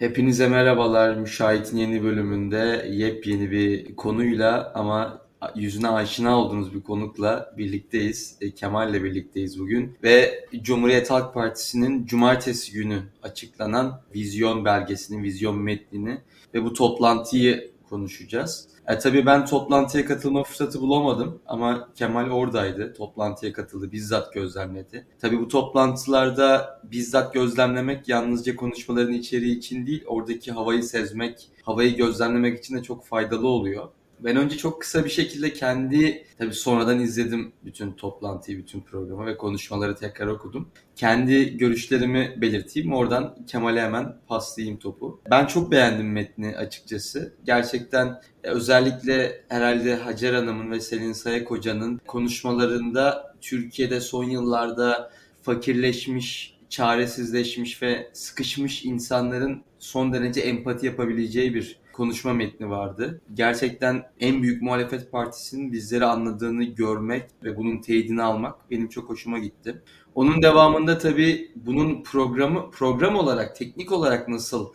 Hepinize merhabalar. Müşahit'in yeni bölümünde yepyeni bir konuyla ama yüzüne aşina olduğunuz bir konukla birlikteyiz. E, Kemal'le birlikteyiz bugün. Ve Cumhuriyet Halk Partisi'nin cumartesi günü açıklanan vizyon belgesinin, vizyon metnini ve bu toplantıyı konuşacağız. E, tabii ben toplantıya katılma fırsatı bulamadım ama Kemal oradaydı. Toplantıya katıldı, bizzat gözlemledi. Tabii bu toplantılarda bizzat gözlemlemek yalnızca konuşmaların içeriği için değil, oradaki havayı sezmek, havayı gözlemlemek için de çok faydalı oluyor. Ben önce çok kısa bir şekilde kendi, tabii sonradan izledim bütün toplantıyı, bütün programı ve konuşmaları tekrar okudum. Kendi görüşlerimi belirteyim, oradan Kemal'e hemen paslayayım topu. Ben çok beğendim metni açıkçası. Gerçekten e, özellikle herhalde Hacer Hanım'ın ve Selin Sayak Hoca'nın konuşmalarında Türkiye'de son yıllarda fakirleşmiş, çaresizleşmiş ve sıkışmış insanların son derece empati yapabileceği bir konuşma metni vardı. Gerçekten en büyük muhalefet partisinin bizleri anladığını görmek ve bunun teyidini almak benim çok hoşuma gitti. Onun devamında tabii bunun programı program olarak, teknik olarak nasıl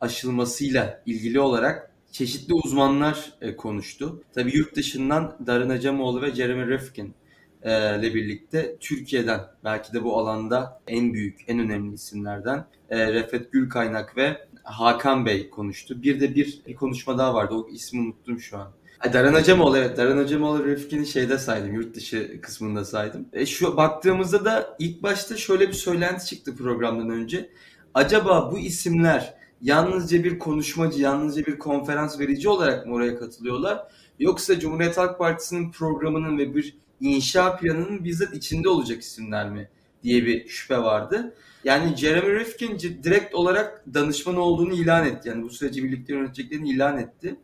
aşılmasıyla ilgili olarak çeşitli uzmanlar e, konuştu. Tabii yurt dışından Darın Acemoğlu ve Jeremy Rifkin e, ile birlikte Türkiye'den belki de bu alanda en büyük, en önemli isimlerden e, Refet Gülkaynak ve Hakan Bey konuştu. Bir de bir, bir konuşma daha vardı. O ismi unuttum şu an. Daran Acemoğlu evet. Daran Acemoğlu Rifkin'i şeyde saydım. Yurt dışı kısmında saydım. E, şu baktığımızda da ilk başta şöyle bir söylenti çıktı programdan önce. Acaba bu isimler yalnızca bir konuşmacı, yalnızca bir konferans verici olarak mı oraya katılıyorlar? Yoksa Cumhuriyet Halk Partisi'nin programının ve bir inşa planının bizzat içinde olacak isimler mi diye bir şüphe vardı. Yani Jeremy Rifkin direkt olarak danışman olduğunu ilan etti. Yani bu süreci birlikte yöneteceklerini ilan etti.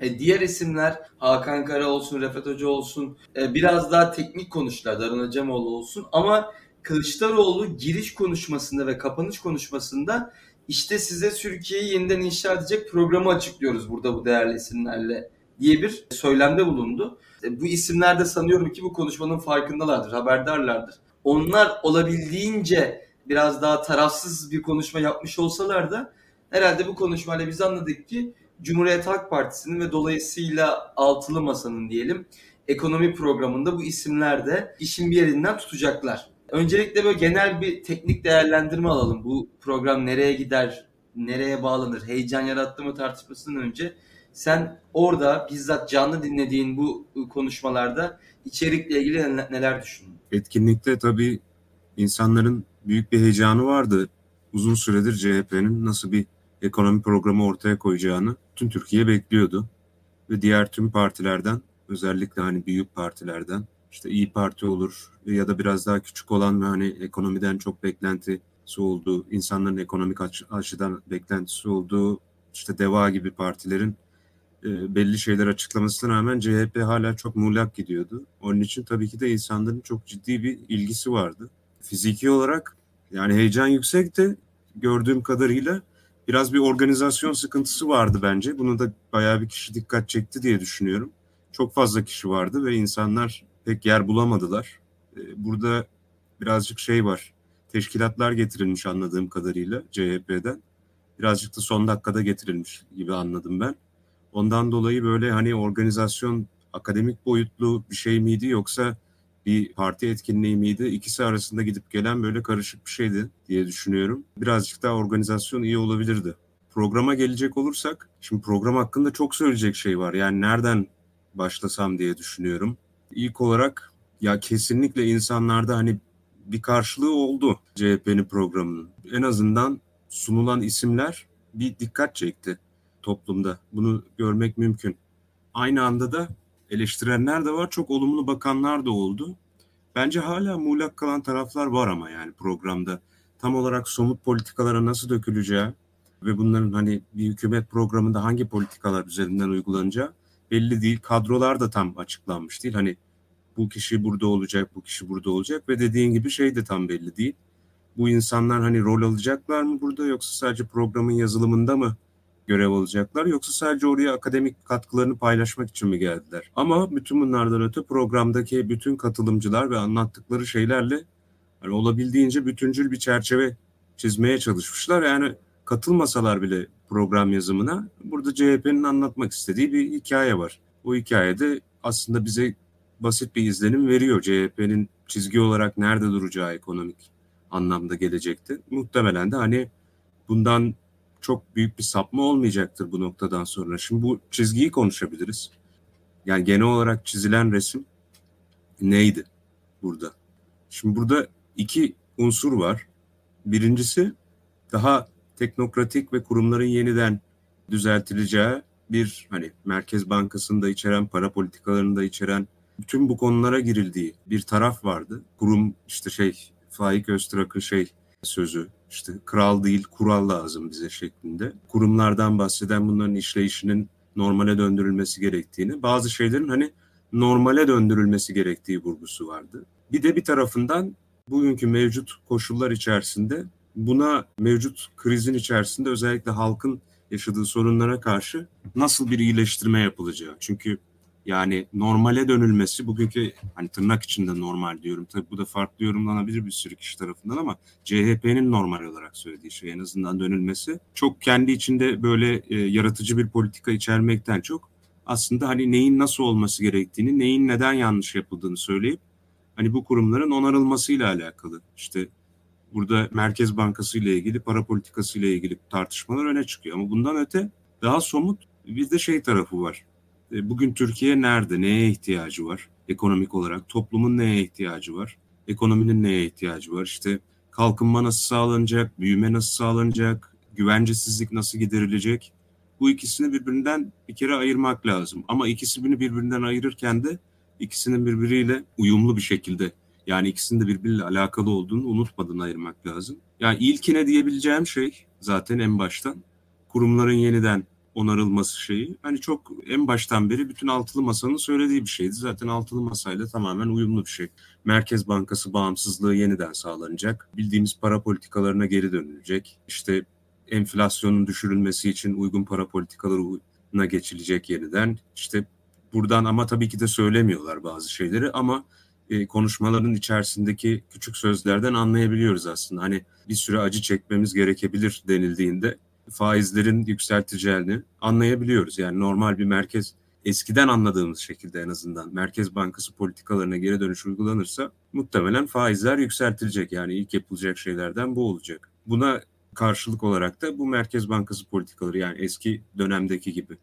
E, diğer isimler Hakan Kara olsun, Refet Hoca olsun e, biraz daha teknik konuştular. Darın Acemoğlu olsun ama Kılıçdaroğlu giriş konuşmasında ve kapanış konuşmasında işte size Türkiye'yi yeniden inşa edecek programı açıklıyoruz burada bu değerli isimlerle diye bir söylemde bulundu. E, bu isimler de sanıyorum ki bu konuşmanın farkındalardır, haberdarlardır. Onlar olabildiğince biraz daha tarafsız bir konuşma yapmış olsalar da herhalde bu konuşmayla biz anladık ki Cumhuriyet Halk Partisi'nin ve dolayısıyla altılı masanın diyelim ekonomi programında bu isimler de işin bir yerinden tutacaklar. Öncelikle böyle genel bir teknik değerlendirme alalım. Bu program nereye gider, nereye bağlanır, heyecan yarattı mı tartışmasından önce sen orada bizzat canlı dinlediğin bu konuşmalarda içerikle ilgili neler düşündün? Etkinlikte tabii insanların büyük bir heyecanı vardı. Uzun süredir CHP'nin nasıl bir ekonomi programı ortaya koyacağını tüm Türkiye bekliyordu. Ve diğer tüm partilerden özellikle hani büyük partilerden işte İyi Parti olur ya da biraz daha küçük olan ve hani ekonomiden çok beklentisi olduğu, insanların ekonomik açıdan beklentisi olduğu işte DEVA gibi partilerin e, belli şeyler açıklamasına rağmen CHP hala çok muğlak gidiyordu. Onun için tabii ki de insanların çok ciddi bir ilgisi vardı. Fiziki olarak yani heyecan yüksekti gördüğüm kadarıyla. Biraz bir organizasyon sıkıntısı vardı bence. Bunu da bayağı bir kişi dikkat çekti diye düşünüyorum. Çok fazla kişi vardı ve insanlar pek yer bulamadılar. E, burada birazcık şey var. Teşkilatlar getirilmiş anladığım kadarıyla CHP'den. Birazcık da son dakikada getirilmiş gibi anladım ben. Ondan dolayı böyle hani organizasyon akademik boyutlu bir şey miydi yoksa bir parti etkinliği miydi? İkisi arasında gidip gelen böyle karışık bir şeydi diye düşünüyorum. Birazcık daha organizasyon iyi olabilirdi. Programa gelecek olursak, şimdi program hakkında çok söyleyecek şey var. Yani nereden başlasam diye düşünüyorum. İlk olarak ya kesinlikle insanlarda hani bir karşılığı oldu CHP'nin programının. En azından sunulan isimler bir dikkat çekti toplumda. Bunu görmek mümkün. Aynı anda da eleştirenler de var, çok olumlu bakanlar da oldu. Bence hala muğlak kalan taraflar var ama yani programda. Tam olarak somut politikalara nasıl döküleceği ve bunların hani bir hükümet programında hangi politikalar üzerinden uygulanacağı belli değil. Kadrolar da tam açıklanmış değil. Hani bu kişi burada olacak, bu kişi burada olacak ve dediğin gibi şey de tam belli değil. Bu insanlar hani rol alacaklar mı burada yoksa sadece programın yazılımında mı görev alacaklar yoksa sadece oraya akademik katkılarını paylaşmak için mi geldiler? Ama bütün bunlardan öte programdaki bütün katılımcılar ve anlattıkları şeylerle hani olabildiğince bütüncül bir çerçeve çizmeye çalışmışlar. Yani katılmasalar bile program yazımına burada CHP'nin anlatmak istediği bir hikaye var. O hikayede aslında bize basit bir izlenim veriyor. CHP'nin çizgi olarak nerede duracağı ekonomik anlamda gelecekte. Muhtemelen de hani bundan çok büyük bir sapma olmayacaktır bu noktadan sonra. Şimdi bu çizgiyi konuşabiliriz. Yani genel olarak çizilen resim neydi burada? Şimdi burada iki unsur var. Birincisi daha teknokratik ve kurumların yeniden düzeltileceği bir hani Merkez Bankası'nı da içeren, para politikalarını da içeren bütün bu konulara girildiği bir taraf vardı. Kurum işte şey Faik Öztrak'ın şey sözü işte kral değil kural lazım bize şeklinde. Kurumlardan bahseden bunların işleyişinin normale döndürülmesi gerektiğini, bazı şeylerin hani normale döndürülmesi gerektiği vurgusu vardı. Bir de bir tarafından bugünkü mevcut koşullar içerisinde buna mevcut krizin içerisinde özellikle halkın yaşadığı sorunlara karşı nasıl bir iyileştirme yapılacağı. Çünkü yani normale dönülmesi bugünkü hani tırnak içinde normal diyorum. Tabii bu da farklı yorumlanabilir bir sürü kişi tarafından ama CHP'nin normal olarak söylediği şey en azından dönülmesi çok kendi içinde böyle e, yaratıcı bir politika içermekten çok aslında hani neyin nasıl olması gerektiğini, neyin neden yanlış yapıldığını söyleyip hani bu kurumların onarılmasıyla alakalı. İşte burada Merkez Bankası ile ilgili, para politikası ile ilgili tartışmalar öne çıkıyor. Ama bundan öte daha somut bir de şey tarafı var. E, bugün Türkiye nerede, neye ihtiyacı var ekonomik olarak? Toplumun neye ihtiyacı var? Ekonominin neye ihtiyacı var? İşte kalkınma nasıl sağlanacak, büyüme nasıl sağlanacak, güvencesizlik nasıl giderilecek? Bu ikisini birbirinden bir kere ayırmak lazım. Ama ikisini birbirinden ayırırken de ikisinin birbiriyle uyumlu bir şekilde yani ikisinin de birbiriyle alakalı olduğunu unutmadan ayırmak lazım. Yani ilkine diyebileceğim şey zaten en baştan kurumların yeniden onarılması şeyi. Hani çok en baştan beri bütün altılı masanın söylediği bir şeydi. Zaten altılı masayla tamamen uyumlu bir şey. Merkez Bankası bağımsızlığı yeniden sağlanacak. Bildiğimiz para politikalarına geri dönülecek. İşte enflasyonun düşürülmesi için uygun para politikalarına geçilecek yeniden. İşte buradan ama tabii ki de söylemiyorlar bazı şeyleri ama e, konuşmaların içerisindeki küçük sözlerden anlayabiliyoruz aslında. Hani bir süre acı çekmemiz gerekebilir denildiğinde faizlerin yükselteceğini anlayabiliyoruz. Yani normal bir merkez eskiden anladığımız şekilde en azından Merkez Bankası politikalarına geri dönüş uygulanırsa muhtemelen faizler yükseltilecek. Yani ilk yapılacak şeylerden bu olacak. Buna karşılık olarak da bu Merkez Bankası politikaları yani eski dönemdeki gibi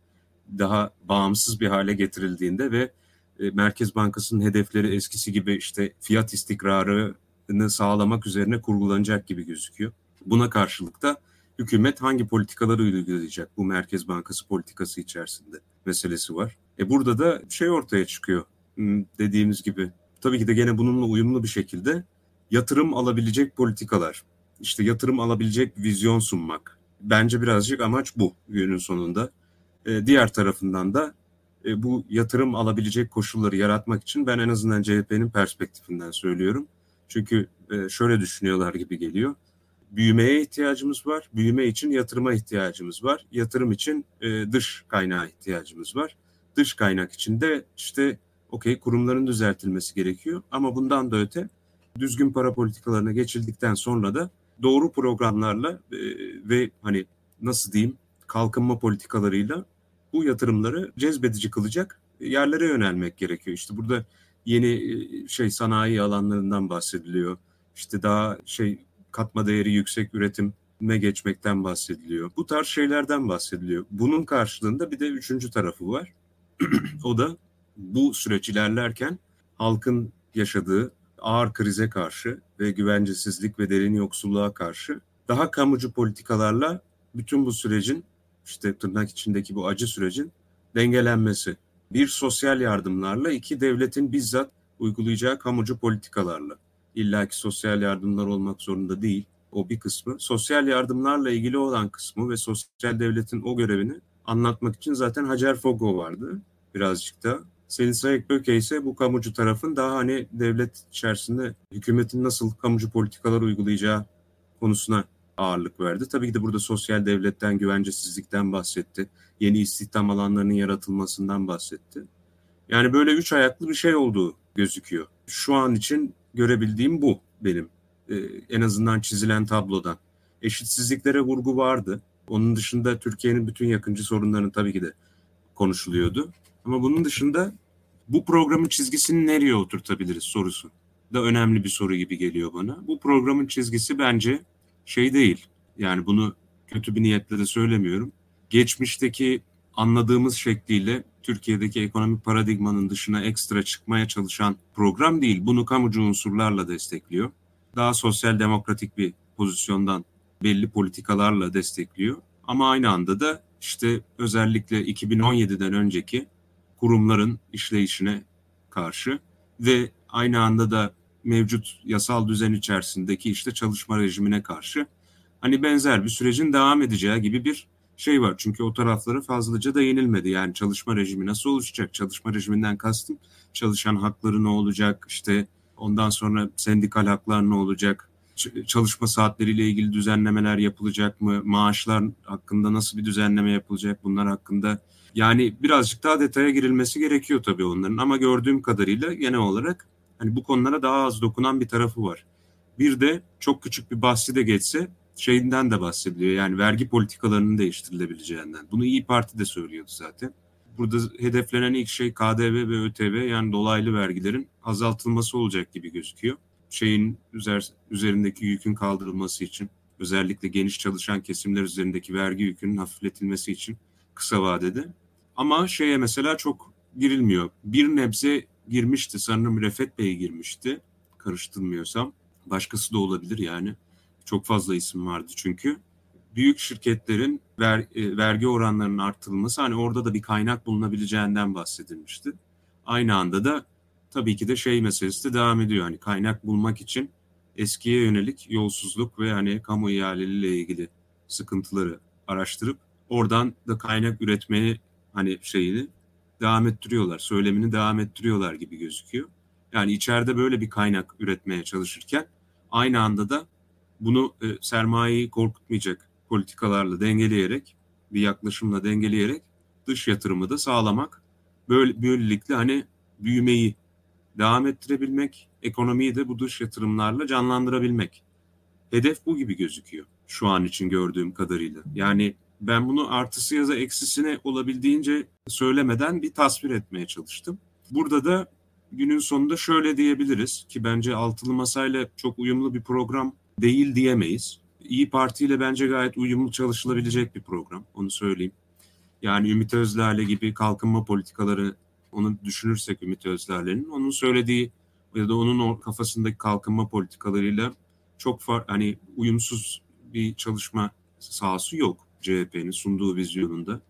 daha bağımsız bir hale getirildiğinde ve e, Merkez Bankası'nın hedefleri eskisi gibi işte fiyat istikrarını sağlamak üzerine kurgulanacak gibi gözüküyor. Buna karşılık da hükümet hangi politikaları uygulayacak bu Merkez Bankası politikası içerisinde meselesi var. E burada da şey ortaya çıkıyor hmm, dediğimiz gibi. Tabii ki de gene bununla uyumlu bir şekilde yatırım alabilecek politikalar. İşte yatırım alabilecek vizyon sunmak. Bence birazcık amaç bu günün sonunda. E, diğer tarafından da e, bu yatırım alabilecek koşulları yaratmak için ben en azından CHP'nin perspektifinden söylüyorum. Çünkü e, şöyle düşünüyorlar gibi geliyor büyümeye ihtiyacımız var. Büyüme için yatırıma ihtiyacımız var. Yatırım için e, dış kaynağa ihtiyacımız var. Dış kaynak için de işte okey kurumların düzeltilmesi gerekiyor. Ama bundan da öte düzgün para politikalarına geçildikten sonra da doğru programlarla e, ve hani nasıl diyeyim kalkınma politikalarıyla bu yatırımları cezbedici kılacak yerlere yönelmek gerekiyor. İşte burada yeni e, şey sanayi alanlarından bahsediliyor. İşte daha şey katma değeri yüksek üretime geçmekten bahsediliyor. Bu tarz şeylerden bahsediliyor. Bunun karşılığında bir de üçüncü tarafı var. o da bu süreç ilerlerken halkın yaşadığı ağır krize karşı ve güvencesizlik ve derin yoksulluğa karşı daha kamucu politikalarla bütün bu sürecin işte tırnak içindeki bu acı sürecin dengelenmesi. Bir sosyal yardımlarla iki devletin bizzat uygulayacağı kamucu politikalarla illaki sosyal yardımlar olmak zorunda değil. O bir kısmı. Sosyal yardımlarla ilgili olan kısmı ve sosyal devletin o görevini anlatmak için zaten Hacer Fogo vardı birazcık da. Selin Sayık Böke ise bu kamucu tarafın daha hani devlet içerisinde hükümetin nasıl kamucu politikalar uygulayacağı konusuna ağırlık verdi. Tabii ki de burada sosyal devletten, güvencesizlikten bahsetti. Yeni istihdam alanlarının yaratılmasından bahsetti. Yani böyle üç ayaklı bir şey olduğu gözüküyor. Şu an için görebildiğim bu benim. E, en azından çizilen tablodan. eşitsizliklere vurgu vardı. Onun dışında Türkiye'nin bütün yakıncı sorunlarını tabii ki de konuşuluyordu. Ama bunun dışında bu programın çizgisini nereye oturtabiliriz sorusu da önemli bir soru gibi geliyor bana. Bu programın çizgisi bence şey değil. Yani bunu kötü bir niyetle de söylemiyorum. Geçmişteki anladığımız şekliyle Türkiye'deki ekonomik paradigmanın dışına ekstra çıkmaya çalışan program değil. Bunu kamucu unsurlarla destekliyor. Daha sosyal demokratik bir pozisyondan belli politikalarla destekliyor. Ama aynı anda da işte özellikle 2017'den önceki kurumların işleyişine karşı ve aynı anda da mevcut yasal düzen içerisindeki işte çalışma rejimine karşı hani benzer bir sürecin devam edeceği gibi bir şey var. Çünkü o taraflara fazlaca da yenilmedi. Yani çalışma rejimi nasıl oluşacak? Çalışma rejiminden kastım çalışan hakları ne olacak? İşte ondan sonra sendikal haklar ne olacak? Çalışma saatleriyle ilgili düzenlemeler yapılacak mı? Maaşlar hakkında nasıl bir düzenleme yapılacak? Bunlar hakkında yani birazcık daha detaya girilmesi gerekiyor tabii onların ama gördüğüm kadarıyla genel olarak hani bu konulara daha az dokunan bir tarafı var. Bir de çok küçük bir bahsi de geçse şeyinden de bahsediliyor. Yani vergi politikalarının değiştirilebileceğinden. Bunu İyi Parti de söylüyordu zaten. Burada hedeflenen ilk şey KDV ve ÖTV yani dolaylı vergilerin azaltılması olacak gibi gözüküyor. Şeyin üzer, üzerindeki yükün kaldırılması için özellikle geniş çalışan kesimler üzerindeki vergi yükünün hafifletilmesi için kısa vadede. Ama şeye mesela çok girilmiyor. Bir nebze girmişti sanırım Refet Bey girmişti karıştırmıyorsam. Başkası da olabilir yani. Çok fazla isim vardı çünkü. Büyük şirketlerin ver, e, vergi oranlarının arttırılması hani orada da bir kaynak bulunabileceğinden bahsedilmişti. Aynı anda da tabii ki de şey meselesi de devam ediyor. Hani kaynak bulmak için eskiye yönelik yolsuzluk ve hani kamu ihaleleriyle ilgili sıkıntıları araştırıp oradan da kaynak üretmeye hani şeyini devam ettiriyorlar. Söylemini devam ettiriyorlar gibi gözüküyor. Yani içeride böyle bir kaynak üretmeye çalışırken aynı anda da bunu e, sermayeyi korkutmayacak politikalarla dengeleyerek bir yaklaşımla dengeleyerek dış yatırımı da sağlamak böyle böylelikle hani büyümeyi devam ettirebilmek, ekonomiyi de bu dış yatırımlarla canlandırabilmek. Hedef bu gibi gözüküyor şu an için gördüğüm kadarıyla. Yani ben bunu artısı ya da eksisine olabildiğince söylemeden bir tasvir etmeye çalıştım. Burada da günün sonunda şöyle diyebiliriz ki bence altılı masayla çok uyumlu bir program değil diyemeyiz. İyi Parti ile bence gayet uyumlu çalışılabilecek bir program. Onu söyleyeyim. Yani Ümit Özdağ'le gibi kalkınma politikaları onu düşünürsek Ümit Özdağ'lerin onun söylediği ya da onun kafasındaki kalkınma politikalarıyla çok far, hani uyumsuz bir çalışma sahası yok CHP'nin sunduğu vizyonunda.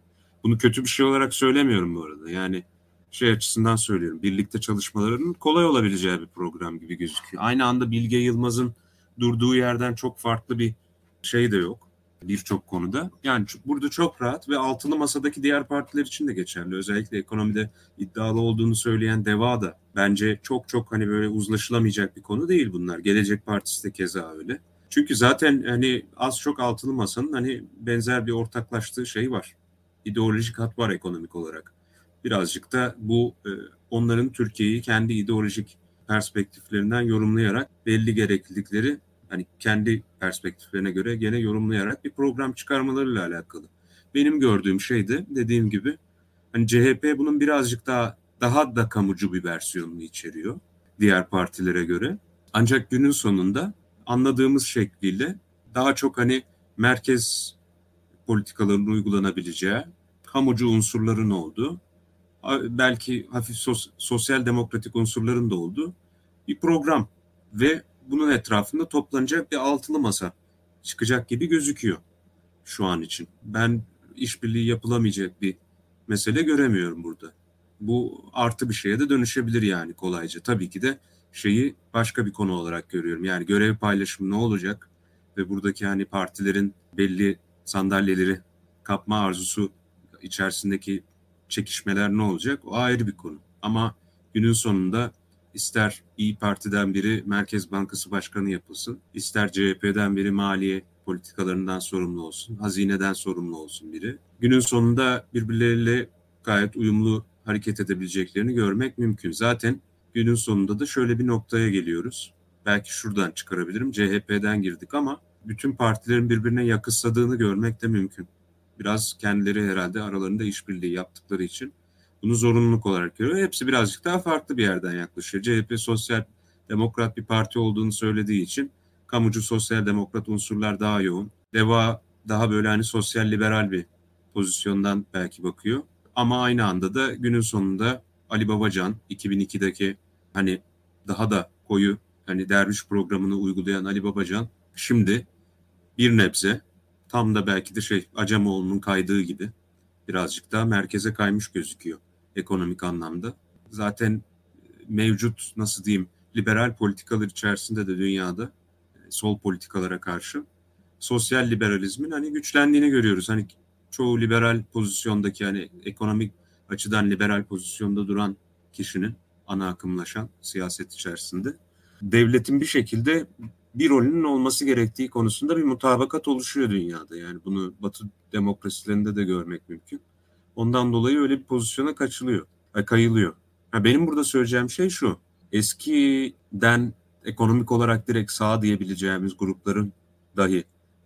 Bunu kötü bir şey olarak söylemiyorum bu arada. Yani şey açısından söylüyorum. Birlikte çalışmalarının kolay olabileceği bir program gibi gözüküyor. Aynı anda Bilge Yılmaz'ın durduğu yerden çok farklı bir şey de yok birçok konuda. Yani burada çok rahat ve altılı masadaki diğer partiler için de geçerli. Özellikle ekonomide iddialı olduğunu söyleyen DEVA da bence çok çok hani böyle uzlaşılamayacak bir konu değil bunlar. Gelecek Partisi de keza öyle. Çünkü zaten hani az çok altılı masanın hani benzer bir ortaklaştığı şey var. İdeolojik hat var ekonomik olarak. Birazcık da bu e, onların Türkiye'yi kendi ideolojik perspektiflerinden yorumlayarak belli gereklilikleri hani kendi perspektiflerine göre gene yorumlayarak bir program çıkarmalarıyla alakalı. Benim gördüğüm şey de dediğim gibi hani CHP bunun birazcık daha daha da kamucu bir versiyonunu içeriyor diğer partilere göre. Ancak günün sonunda anladığımız şekliyle daha çok hani merkez politikalarının uygulanabileceği, kamucu unsurların olduğu, belki hafif sos, sosyal demokratik unsurların da olduğu bir program ve bunun etrafında toplanacak bir altılı masa çıkacak gibi gözüküyor şu an için. Ben işbirliği yapılamayacak bir mesele göremiyorum burada. Bu artı bir şeye de dönüşebilir yani kolayca. Tabii ki de şeyi başka bir konu olarak görüyorum. Yani görev paylaşımı ne olacak ve buradaki hani partilerin belli sandalyeleri kapma arzusu içerisindeki çekişmeler ne olacak? O ayrı bir konu. Ama günün sonunda ister İyi Parti'den biri Merkez Bankası Başkanı yapılsın, ister CHP'den biri maliye politikalarından sorumlu olsun, hazineden sorumlu olsun biri. Günün sonunda birbirleriyle gayet uyumlu hareket edebileceklerini görmek mümkün. Zaten günün sonunda da şöyle bir noktaya geliyoruz. Belki şuradan çıkarabilirim. CHP'den girdik ama bütün partilerin birbirine yakısladığını görmek de mümkün. Biraz kendileri herhalde aralarında işbirliği yaptıkları için bunu zorunluluk olarak görüyor. Hepsi birazcık daha farklı bir yerden yaklaşıyor. CHP sosyal demokrat bir parti olduğunu söylediği için kamucu sosyal demokrat unsurlar daha yoğun. DEVA daha böyle hani sosyal liberal bir pozisyondan belki bakıyor. Ama aynı anda da günün sonunda Ali Babacan 2002'deki hani daha da koyu hani derviş programını uygulayan Ali Babacan şimdi bir nebze tam da belki de şey Acemoğlu'nun kaydığı gibi birazcık daha merkeze kaymış gözüküyor ekonomik anlamda. Zaten mevcut nasıl diyeyim liberal politikalar içerisinde de dünyada sol politikalara karşı sosyal liberalizmin hani güçlendiğini görüyoruz. Hani çoğu liberal pozisyondaki hani ekonomik açıdan liberal pozisyonda duran kişinin ana akımlaşan siyaset içerisinde devletin bir şekilde bir rolünün olması gerektiği konusunda bir mutabakat oluşuyor dünyada. Yani bunu Batı demokrasilerinde de görmek mümkün. Ondan dolayı öyle bir pozisyona kaçılıyor, e, kayılıyor. Ha, benim burada söyleyeceğim şey şu. Eskiden ekonomik olarak direkt sağ diyebileceğimiz grupların dahi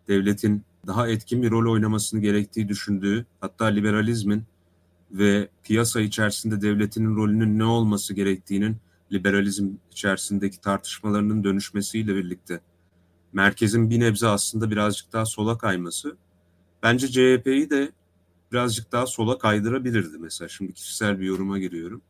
devletin daha etkin bir rol oynamasını gerektiği düşündüğü, hatta liberalizmin ve piyasa içerisinde devletinin rolünün ne olması gerektiğinin liberalizm içerisindeki tartışmalarının dönüşmesiyle birlikte merkezin bir nebze aslında birazcık daha sola kayması bence CHP'yi de birazcık daha sola kaydırabilirdi mesela. Şimdi kişisel bir yoruma giriyorum.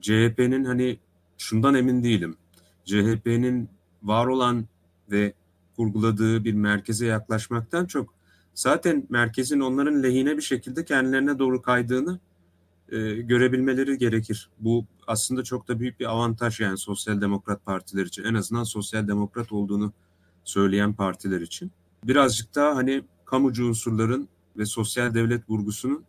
CHP'nin hani şundan emin değilim. CHP'nin var olan ve kurguladığı bir merkeze yaklaşmaktan çok zaten merkezin onların lehine bir şekilde kendilerine doğru kaydığını e, görebilmeleri gerekir. Bu aslında çok da büyük bir avantaj yani sosyal demokrat partiler için. En azından sosyal demokrat olduğunu söyleyen partiler için. Birazcık daha hani kamucu unsurların ve sosyal devlet vurgusunun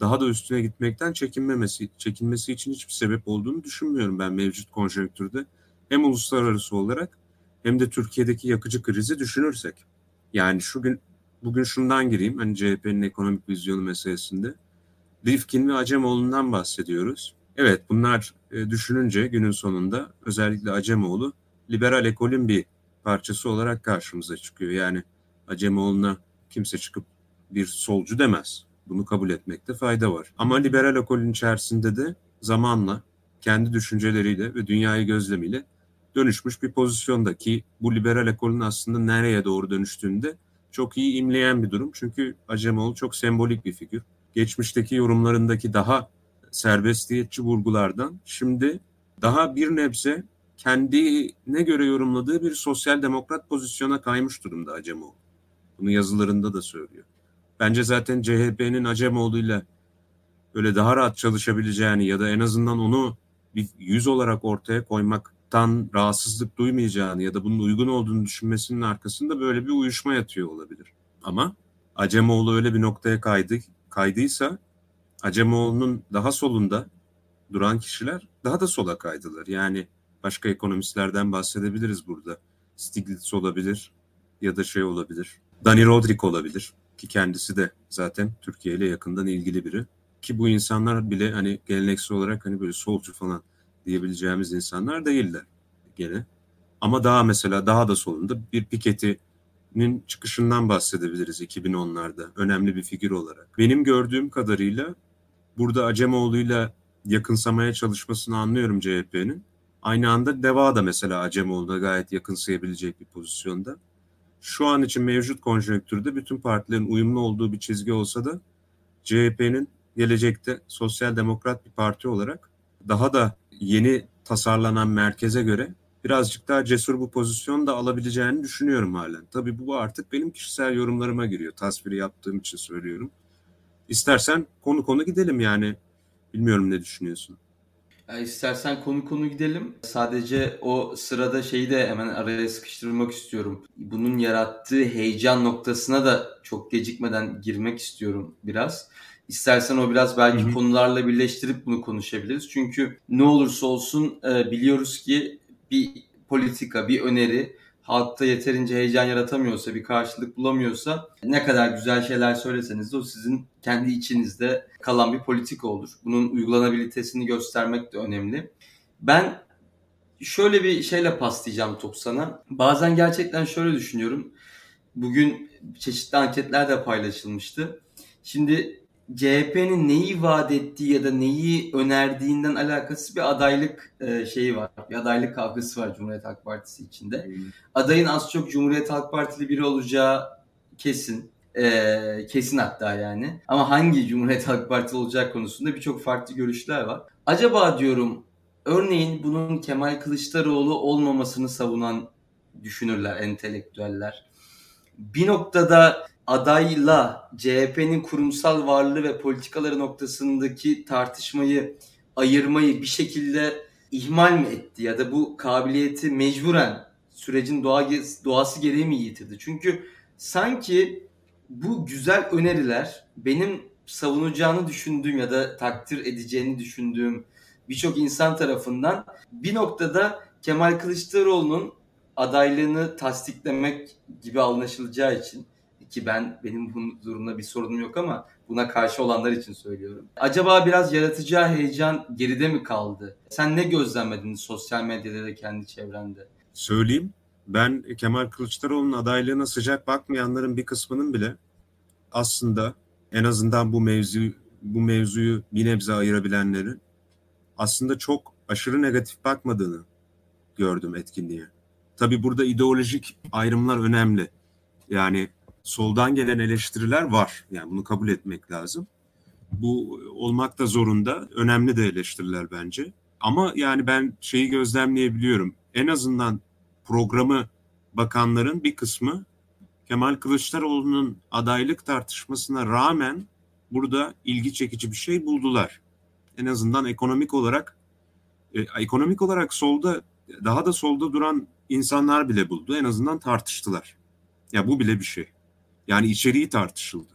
daha da üstüne gitmekten çekinmemesi, çekinmesi için hiçbir sebep olduğunu düşünmüyorum ben mevcut konjonktürde. Hem uluslararası olarak hem de Türkiye'deki yakıcı krizi düşünürsek. Yani şu gün bugün şundan gireyim hani CHP'nin ekonomik vizyonu meselesinde. Rifkin ve Acemoğlu'ndan bahsediyoruz. Evet bunlar e, düşününce günün sonunda özellikle Acemoğlu liberal ekolün bir parçası olarak karşımıza çıkıyor. Yani Acemoğlu'na kimse çıkıp bir solcu demez. Bunu kabul etmekte fayda var. Ama liberal ekolün içerisinde de zamanla kendi düşünceleriyle ve dünyayı gözlemiyle dönüşmüş bir pozisyonda ki bu liberal ekolün aslında nereye doğru dönüştüğünde çok iyi imleyen bir durum. Çünkü Acemoğlu çok sembolik bir figür. Geçmişteki yorumlarındaki daha serbestiyetçi vurgulardan şimdi daha bir nebze kendine göre yorumladığı bir sosyal demokrat pozisyona kaymış durumda Acemoğlu. Bunu yazılarında da söylüyor. Bence zaten CHP'nin Acemoğlu'yla böyle daha rahat çalışabileceğini ya da en azından onu bir yüz olarak ortaya koymaktan rahatsızlık duymayacağını ya da bunun uygun olduğunu düşünmesinin arkasında böyle bir uyuşma yatıyor olabilir. Ama Acemoğlu öyle bir noktaya kaydı, kaydıysa Acemoğlu'nun daha solunda duran kişiler daha da sola kaydılar. Yani başka ekonomistlerden bahsedebiliriz burada. Stiglitz olabilir ya da şey olabilir. Dani Rodrik olabilir ki kendisi de zaten Türkiye ile yakından ilgili biri. Ki bu insanlar bile hani geleneksel olarak hani böyle solcu falan diyebileceğimiz insanlar değiller gene. Ama daha mesela daha da solunda bir Piketty'nin çıkışından bahsedebiliriz 2010'larda önemli bir figür olarak. Benim gördüğüm kadarıyla burada Acemoğlu'yla yakınsamaya çalışmasını anlıyorum CHP'nin. Aynı anda Deva da mesela Acemoğlu'na gayet yakınsayabilecek bir pozisyonda şu an için mevcut konjonktürde bütün partilerin uyumlu olduğu bir çizgi olsa da CHP'nin gelecekte sosyal demokrat bir parti olarak daha da yeni tasarlanan merkeze göre birazcık daha cesur bu pozisyon da alabileceğini düşünüyorum halen. Tabii bu artık benim kişisel yorumlarıma giriyor. Tasviri yaptığım için söylüyorum. İstersen konu konu gidelim yani. Bilmiyorum ne düşünüyorsun? Ya istersen konu konu gidelim. Sadece o sırada şeyi de hemen araya sıkıştırmak istiyorum. Bunun yarattığı heyecan noktasına da çok gecikmeden girmek istiyorum biraz. İstersen o biraz belki hı hı. konularla birleştirip bunu konuşabiliriz. Çünkü ne olursa olsun e, biliyoruz ki bir politika, bir öneri halkta yeterince heyecan yaratamıyorsa, bir karşılık bulamıyorsa ne kadar güzel şeyler söyleseniz de o sizin kendi içinizde kalan bir politika olur. Bunun uygulanabilitesini göstermek de önemli. Ben şöyle bir şeyle paslayacağım top sana. Bazen gerçekten şöyle düşünüyorum. bugün çeşitli anketler de paylaşılmıştı. Şimdi CHP'nin neyi vaat ettiği ya da neyi önerdiğinden alakası bir adaylık e, şeyi var. Bir adaylık kavgası var Cumhuriyet Halk Partisi içinde. Hmm. Adayın az çok Cumhuriyet Halk Partili biri olacağı kesin. E, kesin hatta yani. Ama hangi Cumhuriyet Halk Partisi olacak konusunda birçok farklı görüşler var. Acaba diyorum örneğin bunun Kemal Kılıçdaroğlu olmamasını savunan düşünürler, entelektüeller. Bir noktada adayla CHP'nin kurumsal varlığı ve politikaları noktasındaki tartışmayı ayırmayı bir şekilde ihmal mi etti ya da bu kabiliyeti mecburen sürecin doğa, doğası gereği mi yitirdi? Çünkü sanki bu güzel öneriler benim savunacağını düşündüğüm ya da takdir edeceğini düşündüğüm birçok insan tarafından bir noktada Kemal Kılıçdaroğlu'nun adaylığını tasdiklemek gibi anlaşılacağı için ki ben benim bu durumda bir sorunum yok ama buna karşı olanlar için söylüyorum. Acaba biraz yaratacağı heyecan geride mi kaldı? Sen ne gözlemledin sosyal medyada da kendi çevrende? Söyleyeyim. Ben Kemal Kılıçdaroğlu'nun adaylığına sıcak bakmayanların bir kısmının bile aslında en azından bu mevzu bu mevzuyu bir nebze ayırabilenlerin aslında çok aşırı negatif bakmadığını gördüm etkinliğe. Tabi burada ideolojik ayrımlar önemli. Yani soldan gelen eleştiriler var. Yani bunu kabul etmek lazım. Bu olmak da zorunda. Önemli de eleştiriler bence. Ama yani ben şeyi gözlemleyebiliyorum. En azından programı bakanların bir kısmı Kemal Kılıçdaroğlu'nun adaylık tartışmasına rağmen burada ilgi çekici bir şey buldular. En azından ekonomik olarak e, ekonomik olarak solda daha da solda duran insanlar bile buldu. En azından tartıştılar. Ya bu bile bir şey. Yani içeriği tartışıldı.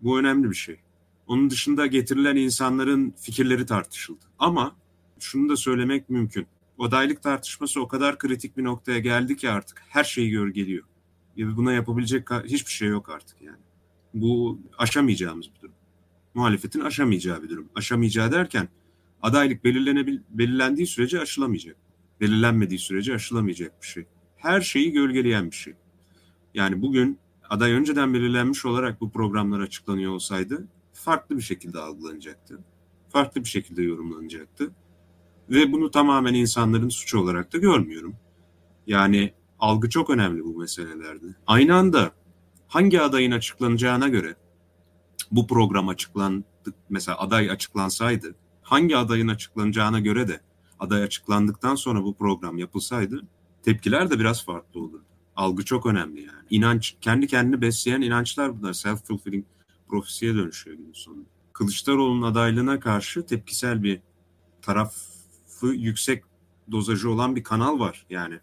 Bu önemli bir şey. Onun dışında getirilen insanların fikirleri tartışıldı. Ama şunu da söylemek mümkün. Adaylık tartışması o kadar kritik bir noktaya geldi ki artık her şeyi gölgeliyor. Buna yapabilecek hiçbir şey yok artık yani. Bu aşamayacağımız bir durum. Muhalefetin aşamayacağı bir durum. Aşamayacağı derken adaylık belirlenebil belirlendiği sürece aşılamayacak. Belirlenmediği sürece aşılamayacak bir şey. Her şeyi gölgeleyen bir şey. Yani bugün aday önceden belirlenmiş olarak bu programlar açıklanıyor olsaydı farklı bir şekilde algılanacaktı. Farklı bir şekilde yorumlanacaktı. Ve bunu tamamen insanların suçu olarak da görmüyorum. Yani algı çok önemli bu meselelerde. Aynı anda hangi adayın açıklanacağına göre bu program açıklandı, mesela aday açıklansaydı, hangi adayın açıklanacağına göre de aday açıklandıktan sonra bu program yapılsaydı tepkiler de biraz farklı olurdu. Algı çok önemli yani. İnanç, kendi kendini besleyen inançlar bunlar. Self-fulfilling profesiye dönüşüyor günün sonunda. Kılıçdaroğlu'nun adaylığına karşı tepkisel bir tarafı yüksek dozajı olan bir kanal var yani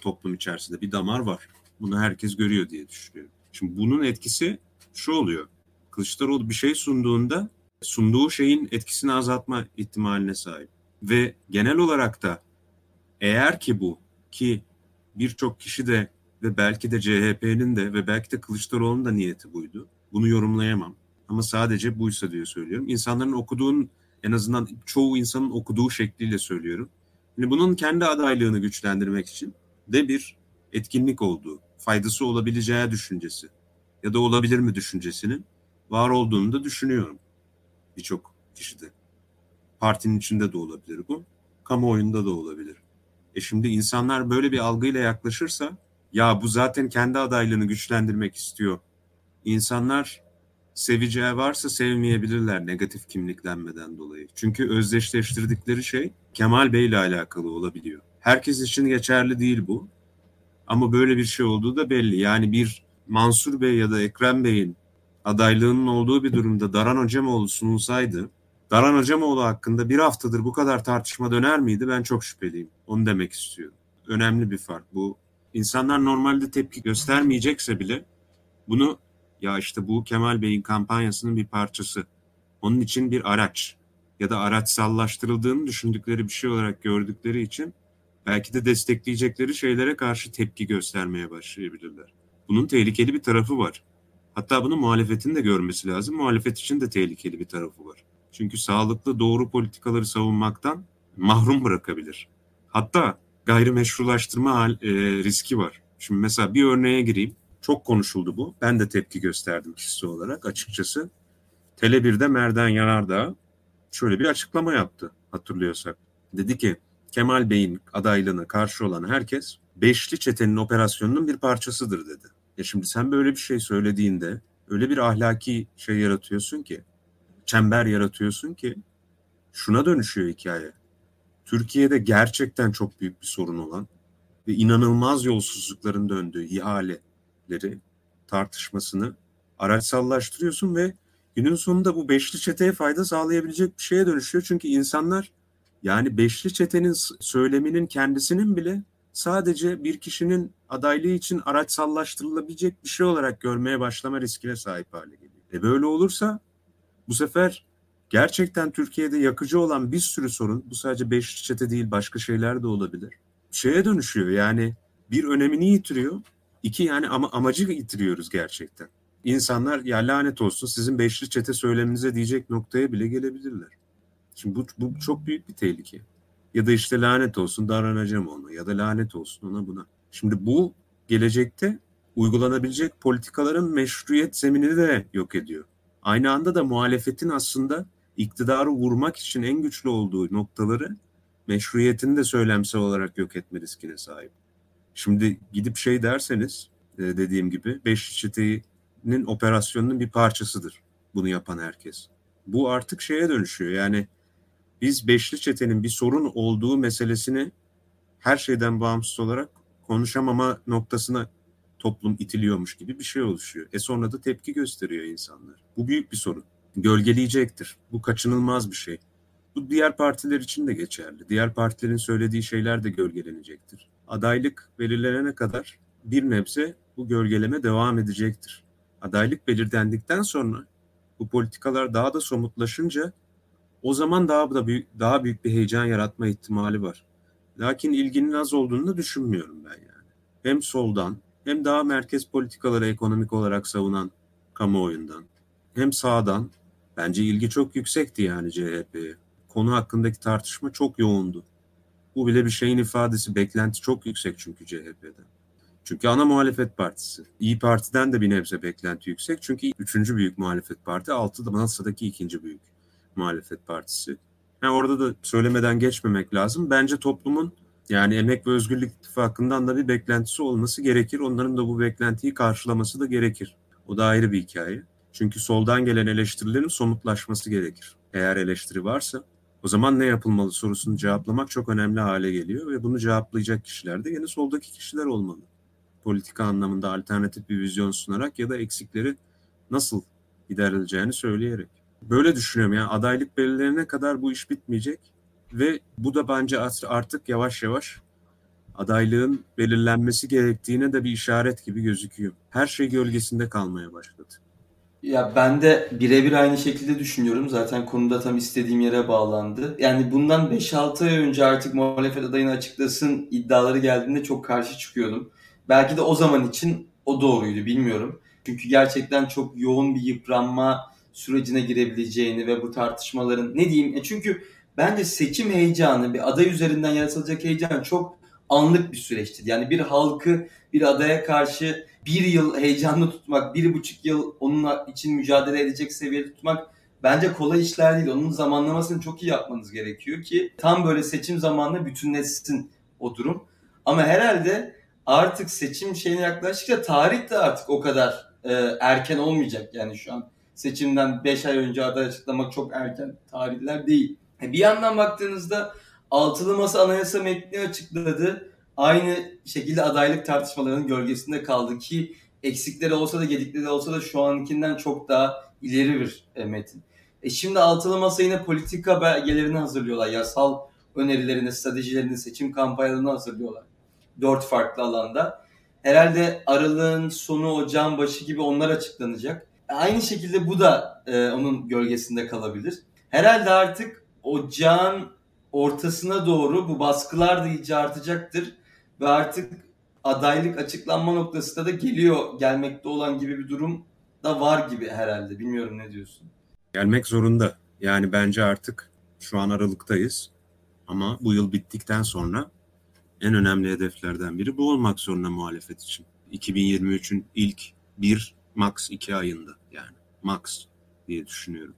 toplum içerisinde bir damar var. Bunu herkes görüyor diye düşünüyorum. Şimdi bunun etkisi şu oluyor. Kılıçdaroğlu bir şey sunduğunda sunduğu şeyin etkisini azaltma ihtimaline sahip. Ve genel olarak da eğer ki bu ki birçok kişi de ve belki de CHP'nin de ve belki de Kılıçdaroğlu'nun da niyeti buydu. Bunu yorumlayamam. Ama sadece buysa diye söylüyorum. İnsanların okuduğun en azından çoğu insanın okuduğu şekliyle söylüyorum. Yani bunun kendi adaylığını güçlendirmek için de bir etkinlik olduğu, faydası olabileceği düşüncesi ya da olabilir mi düşüncesinin var olduğunu da düşünüyorum birçok kişide. Partinin içinde de olabilir bu, kamuoyunda da olabilir. E şimdi insanlar böyle bir algıyla yaklaşırsa ya bu zaten kendi adaylığını güçlendirmek istiyor. İnsanlar seveceği varsa sevmeyebilirler negatif kimliklenmeden dolayı. Çünkü özdeşleştirdikleri şey Kemal Bey ile alakalı olabiliyor. Herkes için geçerli değil bu. Ama böyle bir şey olduğu da belli. Yani bir Mansur Bey ya da Ekrem Bey'in adaylığının olduğu bir durumda Daran Hocamoğlu sunulsaydı, Daran Hocamoğlu hakkında bir haftadır bu kadar tartışma döner miydi? Ben çok şüpheliyim. Onu demek istiyorum. Önemli bir fark. Bu insanlar normalde tepki göstermeyecekse bile bunu ya işte bu Kemal Bey'in kampanyasının bir parçası. Onun için bir araç ya da araçsallaştırıldığını düşündükleri bir şey olarak gördükleri için belki de destekleyecekleri şeylere karşı tepki göstermeye başlayabilirler. Bunun tehlikeli bir tarafı var. Hatta bunu muhalefetin de görmesi lazım. Muhalefet için de tehlikeli bir tarafı var. Çünkü sağlıklı doğru politikaları savunmaktan mahrum bırakabilir. Hatta gayrimeşrulaştırma e, riski var. Şimdi mesela bir örneğe gireyim. Çok konuşuldu bu. Ben de tepki gösterdim kişisel olarak açıkçası. Tele1'de Merdan Yanardağ şöyle bir açıklama yaptı hatırlıyorsak. Dedi ki Kemal Bey'in adaylığına karşı olan herkes Beşli Çetenin operasyonunun bir parçasıdır dedi. Ya şimdi sen böyle bir şey söylediğinde öyle bir ahlaki şey yaratıyorsun ki, çember yaratıyorsun ki şuna dönüşüyor hikaye. Türkiye'de gerçekten çok büyük bir sorun olan ve inanılmaz yolsuzlukların döndüğü ihaleleri, tartışmasını araçsallaştırıyorsun ve günün sonunda bu beşli çeteye fayda sağlayabilecek bir şeye dönüşüyor. Çünkü insanlar yani beşli çetenin söyleminin kendisinin bile sadece bir kişinin adaylığı için araçsallaştırılabilecek bir şey olarak görmeye başlama riskine sahip hale geliyor. E böyle olursa bu sefer gerçekten Türkiye'de yakıcı olan bir sürü sorun, bu sadece beşli çete değil başka şeyler de olabilir. Şeye dönüşüyor yani bir önemini yitiriyor, iki yani ama amacı yitiriyoruz gerçekten. İnsanlar ya lanet olsun sizin beşli çete söyleminize diyecek noktaya bile gelebilirler. Şimdi bu, bu çok büyük bir tehlike. Ya da işte lanet olsun davranacağım ona ya da lanet olsun ona buna. Şimdi bu gelecekte uygulanabilecek politikaların meşruiyet zeminini de yok ediyor. Aynı anda da muhalefetin aslında iktidarı vurmak için en güçlü olduğu noktaları meşruiyetini de söylemsel olarak yok etme riskine sahip. Şimdi gidip şey derseniz e, dediğim gibi beş çetenin operasyonunun bir parçasıdır bunu yapan herkes. Bu artık şeye dönüşüyor yani biz beşli çetenin bir sorun olduğu meselesini her şeyden bağımsız olarak konuşamama noktasına toplum itiliyormuş gibi bir şey oluşuyor. E sonra da tepki gösteriyor insanlar. Bu büyük bir sorun. Gölgeleyecektir. Bu kaçınılmaz bir şey. Bu diğer partiler için de geçerli. Diğer partilerin söylediği şeyler de gölgelenecektir. Adaylık belirlenene kadar bir nebze bu gölgeleme devam edecektir. Adaylık belirlendikten sonra bu politikalar daha da somutlaşınca o zaman daha da büyük daha büyük bir heyecan yaratma ihtimali var. Lakin ilginin az olduğunu düşünmüyorum ben yani. Hem soldan hem daha merkez politikaları ekonomik olarak savunan kamuoyundan hem sağdan bence ilgi çok yüksekti yani CHP'ye. Konu hakkındaki tartışma çok yoğundu. Bu bile bir şeyin ifadesi. Beklenti çok yüksek çünkü CHP'den. Çünkü ana muhalefet partisi. İyi Parti'den de bir nebze beklenti yüksek. Çünkü üçüncü büyük muhalefet parti. Altı da Masadaki ikinci büyük muhalefet partisi. Yani orada da söylemeden geçmemek lazım. Bence toplumun yani Emek ve Özgürlük İttifakı'ndan da bir beklentisi olması gerekir. Onların da bu beklentiyi karşılaması da gerekir. O da ayrı bir hikaye. Çünkü soldan gelen eleştirilerin somutlaşması gerekir. Eğer eleştiri varsa o zaman ne yapılmalı sorusunu cevaplamak çok önemli hale geliyor ve bunu cevaplayacak kişiler de yine soldaki kişiler olmalı. Politika anlamında alternatif bir vizyon sunarak ya da eksikleri nasıl giderileceğini söyleyerek. Böyle düşünüyorum yani adaylık belirlerine kadar bu iş bitmeyecek ve bu da bence artık yavaş yavaş adaylığın belirlenmesi gerektiğine de bir işaret gibi gözüküyor. Her şey gölgesinde kalmaya başladı. Ya ben de birebir aynı şekilde düşünüyorum. Zaten konuda tam istediğim yere bağlandı. Yani bundan 5-6 ay önce artık muhalefet adayını açıklasın iddiaları geldiğinde çok karşı çıkıyordum. Belki de o zaman için o doğruydu bilmiyorum. Çünkü gerçekten çok yoğun bir yıpranma sürecine girebileceğini ve bu tartışmaların ne diyeyim? E çünkü bence seçim heyecanı, bir aday üzerinden yaratılacak heyecan çok anlık bir süreçtir. Yani bir halkı bir adaya karşı bir yıl heyecanlı tutmak, bir buçuk yıl onun için mücadele edecek seviyede tutmak bence kolay işler değil. Onun zamanlamasını çok iyi yapmanız gerekiyor ki tam böyle seçim zamanında bütünleşsin o durum. Ama herhalde artık seçim şeyine yaklaştıkça tarih de artık o kadar e, erken olmayacak yani şu an seçimden 5 ay önce aday açıklamak çok erken tarihler değil. E, bir yandan baktığınızda altılı masa anayasa metni açıkladı. Aynı şekilde adaylık tartışmalarının gölgesinde kaldı ki eksikleri olsa da gedikleri olsa da şu ankinden çok daha ileri bir e, metin. E şimdi altılı masa yine politika belgelerini hazırlıyorlar. Yasal önerilerini, stratejilerini, seçim kampanyalarını hazırlıyorlar. Dört farklı alanda. Herhalde aralığın sonu, ocağın başı gibi onlar açıklanacak. Aynı şekilde bu da e, onun gölgesinde kalabilir. Herhalde artık ocağın ortasına doğru bu baskılar da iyice artacaktır. Ve artık adaylık açıklanma noktasında da geliyor, gelmekte olan gibi bir durum da var gibi herhalde. Bilmiyorum ne diyorsun? Gelmek zorunda. Yani bence artık şu an Aralık'tayız. Ama bu yıl bittikten sonra en önemli hedeflerden biri bu olmak zorunda muhalefet için. 2023'ün ilk bir max iki ayında yani max diye düşünüyorum.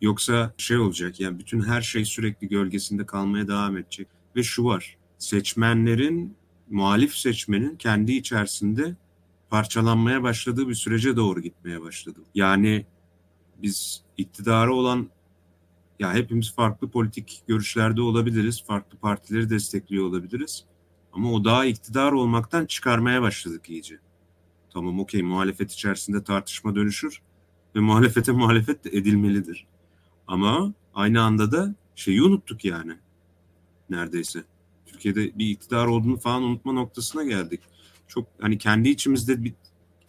Yoksa şey olacak yani bütün her şey sürekli gölgesinde kalmaya devam edecek. Ve şu var seçmenlerin muhalif seçmenin kendi içerisinde parçalanmaya başladığı bir sürece doğru gitmeye başladı. Yani biz iktidarı olan ya hepimiz farklı politik görüşlerde olabiliriz, farklı partileri destekliyor olabiliriz. Ama o daha iktidar olmaktan çıkarmaya başladık iyice. Tamam okey muhalefet içerisinde tartışma dönüşür ve muhalefete muhalefet edilmelidir. Ama aynı anda da şeyi unuttuk yani neredeyse. Türkiye'de bir iktidar olduğunu falan unutma noktasına geldik. Çok hani kendi içimizde bir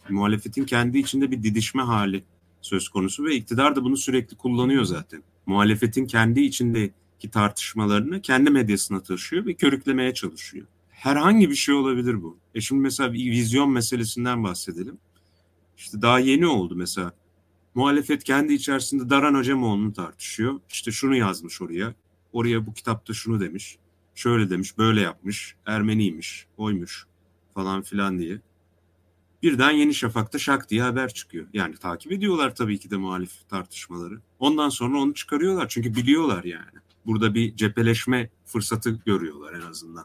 muhalefetin kendi içinde bir didişme hali söz konusu ve iktidar da bunu sürekli kullanıyor zaten. Muhalefetin kendi içindeki tartışmalarını kendi medyasına taşıyor ve körüklemeye çalışıyor. Herhangi bir şey olabilir bu. E şimdi mesela bir vizyon meselesinden bahsedelim. İşte daha yeni oldu mesela. Muhalefet kendi içerisinde Daran Hocamoğlu'nu tartışıyor. İşte şunu yazmış oraya. Oraya bu kitapta şunu demiş. Şöyle demiş, böyle yapmış. Ermeniymiş, oymuş falan filan diye. Birden Yeni Şafak'ta şak diye haber çıkıyor. Yani takip ediyorlar tabii ki de muhalif tartışmaları. Ondan sonra onu çıkarıyorlar çünkü biliyorlar yani. Burada bir cepheleşme fırsatı görüyorlar en azından.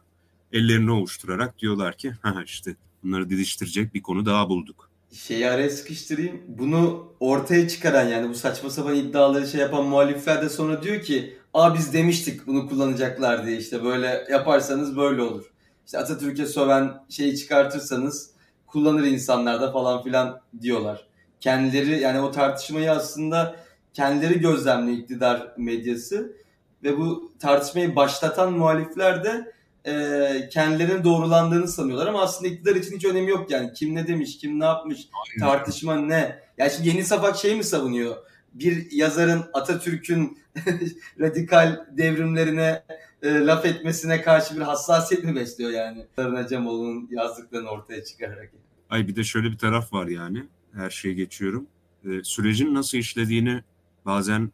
Ellerini ovuşturarak diyorlar ki ha işte bunları didiştirecek bir konu daha bulduk. Şeyi araya sıkıştırayım. Bunu ortaya çıkaran yani bu saçma sapan iddiaları şey yapan muhalifler de sonra diyor ki Aa biz demiştik bunu kullanacaklar diye işte böyle yaparsanız böyle olur. İşte Atatürk'e söven şeyi çıkartırsanız kullanır insanlar da falan filan diyorlar. Kendileri yani o tartışmayı aslında kendileri gözlemli iktidar medyası ve bu tartışmayı başlatan muhalifler de e, kendilerinin doğrulandığını sanıyorlar ama aslında iktidar için hiç önemi yok yani. Kim ne demiş, kim ne yapmış, tartışma ne? Yani şimdi Yeni Safak şey mi savunuyor? Bir yazarın Atatürk'ün radikal devrimlerine e, laf etmesine karşı bir hassasiyet mi besliyor yani? Tarın Cemoğlu'nun yazdıklarını ortaya çıkararak. Ay bir de şöyle bir taraf var yani. Her şeyi geçiyorum. E, sürecin nasıl işlediğini bazen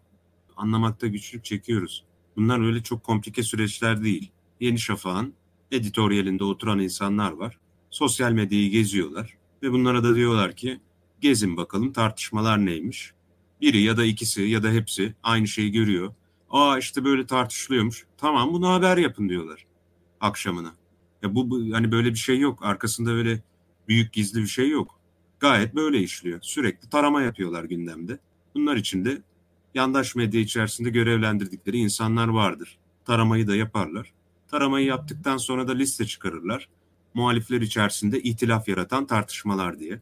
anlamakta güçlük çekiyoruz. Bunlar öyle çok komplike süreçler değil. Yeni Şafak'ın editoryalinde oturan insanlar var. Sosyal medyayı geziyorlar ve bunlara da diyorlar ki gezin bakalım tartışmalar neymiş. Biri ya da ikisi ya da hepsi aynı şeyi görüyor. Aa işte böyle tartışılıyormuş. Tamam bunu haber yapın diyorlar akşamına. Ya bu, bu hani böyle bir şey yok. Arkasında öyle büyük gizli bir şey yok. Gayet böyle işliyor. Sürekli tarama yapıyorlar gündemde. Bunlar için de yandaş medya içerisinde görevlendirdikleri insanlar vardır. Taramayı da yaparlar. Taramayı yaptıktan sonra da liste çıkarırlar. Muhalifler içerisinde ihtilaf yaratan tartışmalar diye.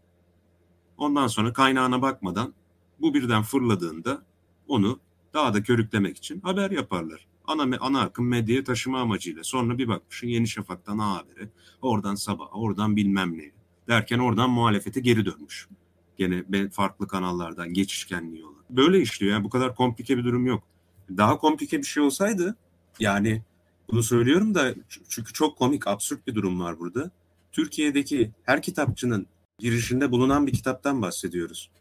Ondan sonra kaynağına bakmadan bu birden fırladığında onu daha da körüklemek için haber yaparlar. Ana, ana akım medyaya taşıma amacıyla. Sonra bir bakmışsın Yeni Şafak'tan A haberi, oradan sabah, oradan bilmem ne derken oradan muhalefete geri dönmüş. Gene farklı kanallardan geçişkenliği olan. Böyle işliyor yani bu kadar komplike bir durum yok. Daha komplike bir şey olsaydı yani bunu söylüyorum da çünkü çok komik, absürt bir durum var burada. Türkiye'deki her kitapçının girişinde bulunan bir kitaptan bahsediyoruz.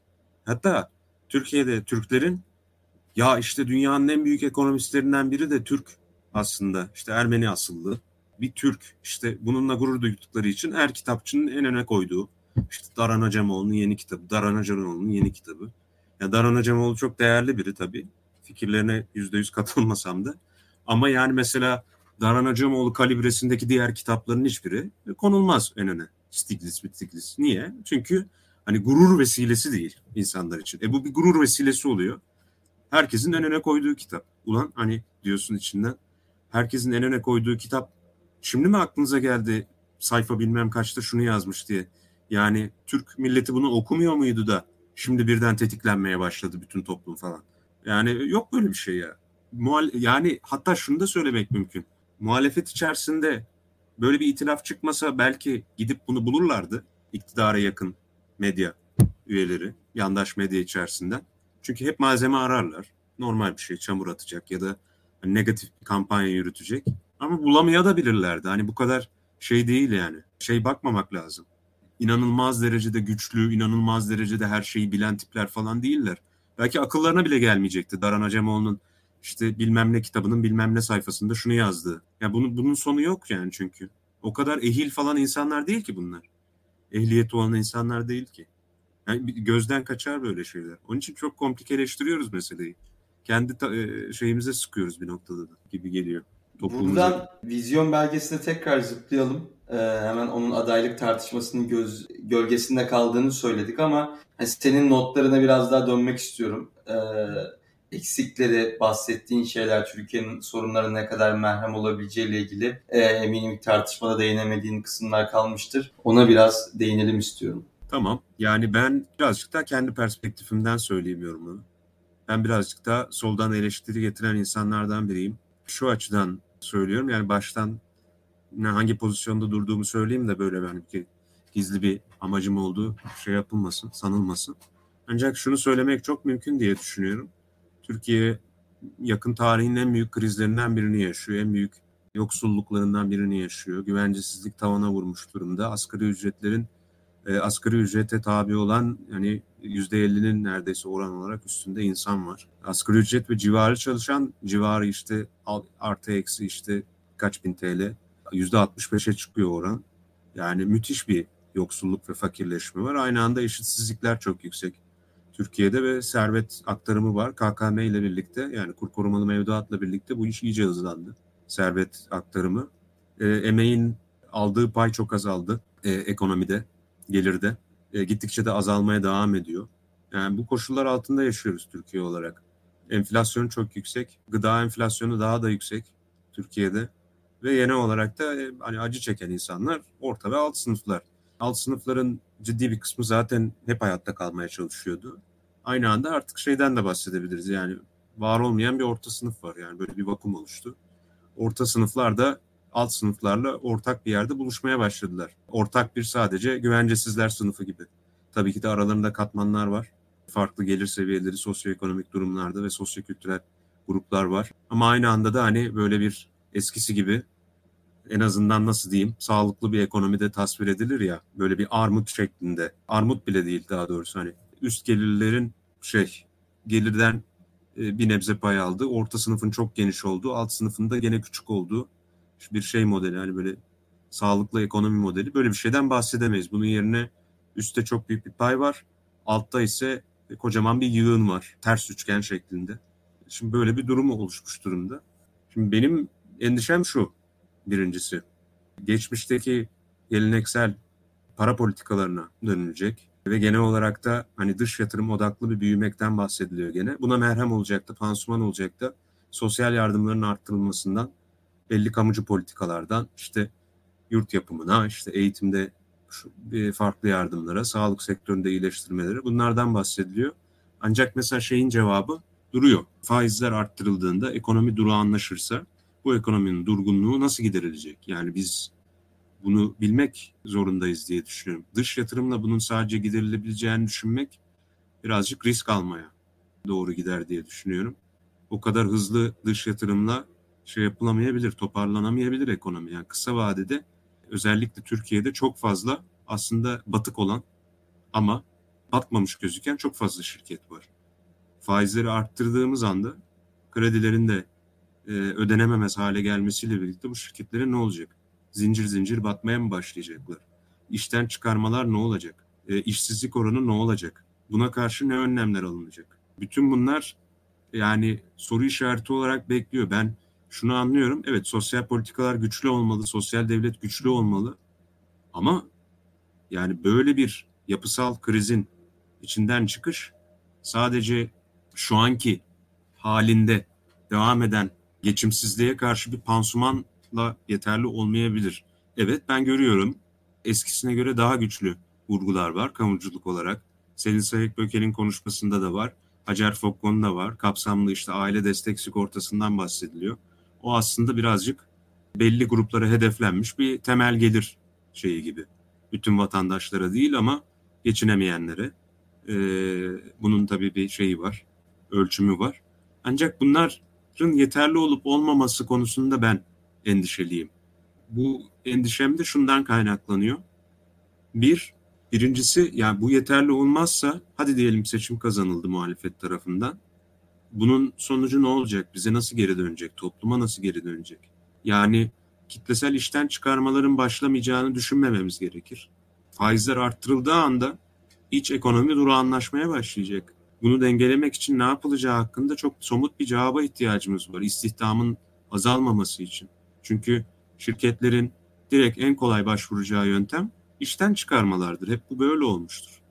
Hatta Türkiye'de Türklerin ya işte dünyanın en büyük ekonomistlerinden biri de Türk aslında. İşte Ermeni asıllı bir Türk. İşte bununla gurur duydukları için her kitapçının en öne koyduğu işte Daran Acemoğlu'nun yeni kitabı, Daran Acemoğlu'nun yeni kitabı. Ya Daran Acemoğlu çok değerli biri tabii. Fikirlerine yüzde yüz katılmasam da. Ama yani mesela Daran Acemoğlu kalibresindeki diğer kitapların hiçbiri konulmaz en öne. Stiglitz, Stiglitz. Niye? Çünkü hani gurur vesilesi değil insanlar için. E bu bir gurur vesilesi oluyor. Herkesin en öne koyduğu kitap. Ulan hani diyorsun içinden. Herkesin en öne koyduğu kitap. Şimdi mi aklınıza geldi sayfa bilmem kaçta şunu yazmış diye. Yani Türk milleti bunu okumuyor muydu da şimdi birden tetiklenmeye başladı bütün toplum falan. Yani yok böyle bir şey ya. Muhal yani hatta şunu da söylemek mümkün. Muhalefet içerisinde böyle bir itilaf çıkmasa belki gidip bunu bulurlardı. iktidara yakın medya üyeleri, yandaş medya içerisinden. Çünkü hep malzeme ararlar. Normal bir şey, çamur atacak ya da hani negatif bir kampanya yürütecek. Ama bulamaya da bilirlerdi. Hani bu kadar şey değil yani. Şey bakmamak lazım. İnanılmaz derecede güçlü, inanılmaz derecede her şeyi bilen tipler falan değiller. Belki akıllarına bile gelmeyecekti Daran Acemoğlu'nun işte bilmem ne kitabının bilmem ne sayfasında şunu yazdı. Ya bunun bunun sonu yok yani çünkü. O kadar ehil falan insanlar değil ki bunlar. Ehliyeti olan insanlar değil ki. Yani gözden kaçar böyle şeyler. Onun için çok komplikeleştiriyoruz meseleyi. Kendi ta, e, şeyimize sıkıyoruz bir noktada da gibi geliyor. Buradan vizyon belgesine tekrar zıplayalım. Ee, hemen onun adaylık tartışmasının göz, gölgesinde kaldığını söyledik ama hani senin notlarına biraz daha dönmek istiyorum. Ee, eksikleri, bahsettiğin şeyler, Türkiye'nin sorunları ne kadar merhem olabileceğiyle ilgili e, eminim tartışmada değinemediğin kısımlar kalmıştır. Ona biraz değinelim istiyorum. Tamam. Yani ben birazcık da kendi perspektifimden söyleyeyim yorumunu. Ben birazcık da soldan eleştiri getiren insanlardan biriyim. Şu açıdan söylüyorum. Yani baştan hangi pozisyonda durduğumu söyleyeyim de böyle benim ki gizli bir amacım olduğu şey yapılmasın, sanılmasın. Ancak şunu söylemek çok mümkün diye düşünüyorum. Türkiye yakın tarihin en büyük krizlerinden birini yaşıyor. En büyük yoksulluklarından birini yaşıyor. Güvencesizlik tavana vurmuş durumda. Asgari ücretlerin e, asgari ücrete tabi olan yani %50'nin neredeyse oran olarak üstünde insan var. Asgari ücret ve civarı çalışan civarı işte artı eksi işte kaç bin TL %65'e çıkıyor oran. Yani müthiş bir yoksulluk ve fakirleşme var. Aynı anda eşitsizlikler çok yüksek. Türkiye'de ve servet aktarımı var. KKM ile birlikte yani kur korumalı mevduatla birlikte bu iş iyice hızlandı. Servet aktarımı. E, emeğin aldığı pay çok azaldı e, ekonomide, gelirde. E, gittikçe de azalmaya devam ediyor. Yani bu koşullar altında yaşıyoruz Türkiye olarak. Enflasyon çok yüksek. Gıda enflasyonu daha da yüksek Türkiye'de. Ve yeni olarak da e, hani acı çeken insanlar orta ve alt sınıflar. Alt sınıfların ciddi bir kısmı zaten hep hayatta kalmaya çalışıyordu. Aynı anda artık şeyden de bahsedebiliriz. Yani var olmayan bir orta sınıf var. Yani böyle bir vakum oluştu. Orta sınıflar da alt sınıflarla ortak bir yerde buluşmaya başladılar. Ortak bir sadece güvencesizler sınıfı gibi. Tabii ki de aralarında katmanlar var. Farklı gelir seviyeleri, sosyoekonomik durumlarda ve sosyokültürel gruplar var. Ama aynı anda da hani böyle bir eskisi gibi en azından nasıl diyeyim sağlıklı bir ekonomide tasvir edilir ya böyle bir armut şeklinde. Armut bile değil daha doğrusu hani üst gelirlerin şey gelirden e, bir nebze pay aldı. Orta sınıfın çok geniş olduğu, alt sınıfında gene küçük olduğu bir şey modeli. Hani böyle sağlıklı ekonomi modeli. Böyle bir şeyden bahsedemeyiz. Bunun yerine üstte çok büyük bir pay var. Altta ise kocaman bir yığın var. Ters üçgen şeklinde. Şimdi böyle bir durum oluşmuş durumda. Şimdi benim endişem şu birincisi. Geçmişteki geleneksel para politikalarına dönülecek ve genel olarak da hani dış yatırım odaklı bir büyümekten bahsediliyor gene. Buna merhem olacaktı, pansuman olacaktı. Sosyal yardımların arttırılmasından, belli kamucu politikalardan işte yurt yapımına, işte eğitimde farklı yardımlara, sağlık sektöründe iyileştirmeleri bunlardan bahsediliyor. Ancak mesela şeyin cevabı duruyor. Faizler arttırıldığında ekonomi durağanlaşırsa bu ekonominin durgunluğu nasıl giderilecek? Yani biz bunu bilmek zorundayız diye düşünüyorum. Dış yatırımla bunun sadece giderilebileceğini düşünmek birazcık risk almaya doğru gider diye düşünüyorum. O kadar hızlı dış yatırımla şey yapılamayabilir, toparlanamayabilir ekonomi. Yani kısa vadede özellikle Türkiye'de çok fazla aslında batık olan ama batmamış gözüken çok fazla şirket var. Faizleri arttırdığımız anda kredilerin de e, ödenememez hale gelmesiyle birlikte bu şirketlerin ne olacak? Zincir zincir batmaya mı başlayacaklar? İşten çıkarmalar ne olacak? E, işsizlik oranı ne olacak? Buna karşı ne önlemler alınacak? Bütün bunlar yani soru işareti olarak bekliyor. Ben şunu anlıyorum. Evet sosyal politikalar güçlü olmalı, sosyal devlet güçlü olmalı. Ama yani böyle bir yapısal krizin içinden çıkış sadece şu anki halinde devam eden geçimsizliğe karşı bir pansuman da yeterli olmayabilir. Evet ben görüyorum eskisine göre daha güçlü vurgular var kamuculuk olarak. Selin Sayık Böke'nin konuşmasında da var. Hacer Fokkon'un var. Kapsamlı işte aile destek sigortasından bahsediliyor. O aslında birazcık belli gruplara hedeflenmiş bir temel gelir şeyi gibi. Bütün vatandaşlara değil ama geçinemeyenlere. Ee, bunun tabii bir şeyi var, ölçümü var. Ancak bunların yeterli olup olmaması konusunda ben endişeliyim. Bu endişem de şundan kaynaklanıyor. Bir, birincisi yani bu yeterli olmazsa hadi diyelim seçim kazanıldı muhalefet tarafından. Bunun sonucu ne olacak? Bize nasıl geri dönecek? Topluma nasıl geri dönecek? Yani kitlesel işten çıkarmaların başlamayacağını düşünmememiz gerekir. Faizler arttırıldığı anda iç ekonomi durağanlaşmaya başlayacak. Bunu dengelemek için ne yapılacağı hakkında çok somut bir cevaba ihtiyacımız var. İstihdamın azalmaması için. Çünkü şirketlerin direkt en kolay başvuracağı yöntem işten çıkarmalardır. Hep bu böyle olmuştur.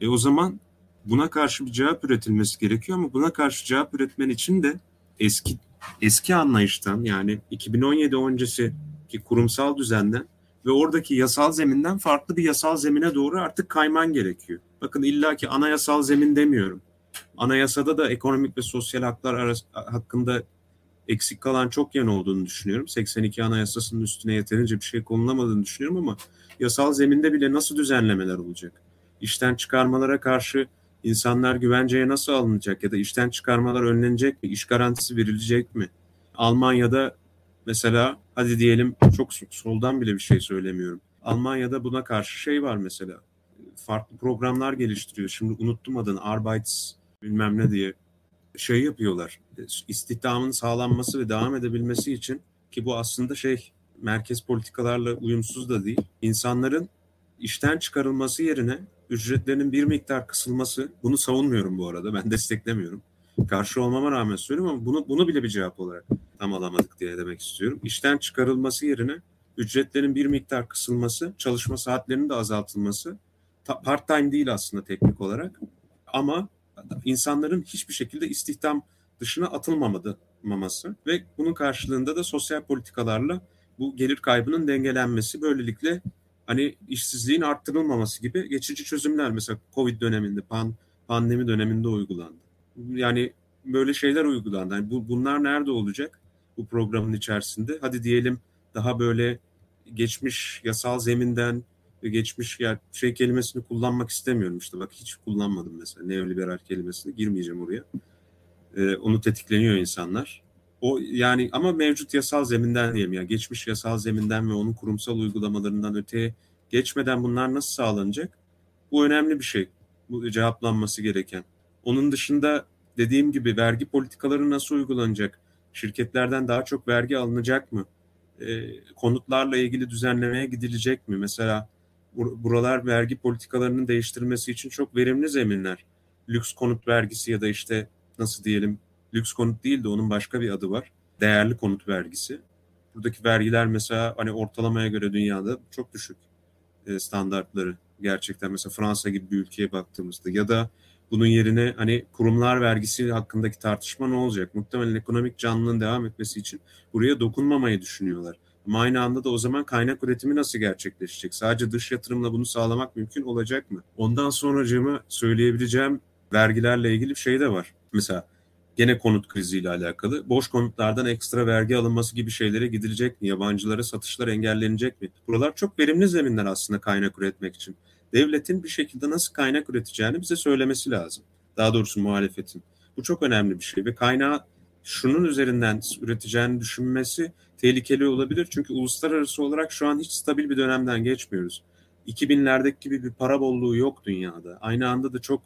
E o zaman buna karşı bir cevap üretilmesi gerekiyor ama buna karşı cevap üretmen için de eski eski anlayıştan yani 2017 öncesi ki kurumsal düzenden ve oradaki yasal zeminden farklı bir yasal zemine doğru artık kayman gerekiyor. Bakın illaki anayasal zemin demiyorum. Anayasada da ekonomik ve sosyal haklar arası, hakkında eksik kalan çok yan olduğunu düşünüyorum. 82 Anayasası'nın üstüne yeterince bir şey konulamadığını düşünüyorum ama yasal zeminde bile nasıl düzenlemeler olacak? İşten çıkarmalara karşı insanlar güvenceye nasıl alınacak ya da işten çıkarmalar önlenecek mi? İş garantisi verilecek mi? Almanya'da mesela hadi diyelim çok soldan bile bir şey söylemiyorum. Almanya'da buna karşı şey var mesela. Farklı programlar geliştiriyor. Şimdi unuttum adını. Arbeits bilmem ne diye şey yapıyorlar. İstihdamın sağlanması ve devam edebilmesi için ki bu aslında şey merkez politikalarla uyumsuz da değil. İnsanların işten çıkarılması yerine ücretlerinin bir miktar kısılması bunu savunmuyorum bu arada. Ben desteklemiyorum. Karşı olmama rağmen söylüyorum ama bunu bunu bile bir cevap olarak tam alamadık diye demek istiyorum. İşten çıkarılması yerine ücretlerin bir miktar kısılması, çalışma saatlerinin de azaltılması part time değil aslında teknik olarak ama insanların hiçbir şekilde istihdam dışına atılmaması ve bunun karşılığında da sosyal politikalarla bu gelir kaybının dengelenmesi böylelikle hani işsizliğin arttırılmaması gibi geçici çözümler mesela Covid döneminde, pan, pandemi döneminde uygulandı. Yani böyle şeyler uygulandı. Yani bu, bunlar nerede olacak bu programın içerisinde? Hadi diyelim daha böyle geçmiş yasal zeminden geçmiş yani şey kelimesini kullanmak istemiyorum işte bak hiç kullanmadım mesela neoliberal kelimesini girmeyeceğim oraya. Ee, onu tetikleniyor insanlar. O yani ama mevcut yasal zeminden diyelim ya geçmiş yasal zeminden ve onun kurumsal uygulamalarından öteye geçmeden bunlar nasıl sağlanacak? Bu önemli bir şey. Bu cevaplanması gereken. Onun dışında dediğim gibi vergi politikaları nasıl uygulanacak? Şirketlerden daha çok vergi alınacak mı? E, konutlarla ilgili düzenlemeye gidilecek mi? Mesela buralar vergi politikalarının değiştirilmesi için çok verimli zeminler. Lüks konut vergisi ya da işte nasıl diyelim lüks konut değil de onun başka bir adı var. Değerli konut vergisi. Buradaki vergiler mesela hani ortalamaya göre dünyada çok düşük e, standartları. Gerçekten mesela Fransa gibi bir ülkeye baktığımızda ya da bunun yerine hani kurumlar vergisi hakkındaki tartışma ne olacak? Muhtemelen ekonomik canlılığın devam etmesi için buraya dokunmamayı düşünüyorlar. Ama aynı anda da o zaman kaynak üretimi nasıl gerçekleşecek? Sadece dış yatırımla bunu sağlamak mümkün olacak mı? Ondan sonracığımı söyleyebileceğim vergilerle ilgili bir şey de var. Mesela gene konut kriziyle alakalı. Boş konutlardan ekstra vergi alınması gibi şeylere gidilecek mi? Yabancılara satışlar engellenecek mi? Buralar çok verimli zeminler aslında kaynak üretmek için. Devletin bir şekilde nasıl kaynak üreteceğini bize söylemesi lazım. Daha doğrusu muhalefetin. Bu çok önemli bir şey ve kaynağı şunun üzerinden üreteceğini düşünmesi tehlikeli olabilir. Çünkü uluslararası olarak şu an hiç stabil bir dönemden geçmiyoruz. 2000'lerdeki gibi bir para bolluğu yok dünyada. Aynı anda da çok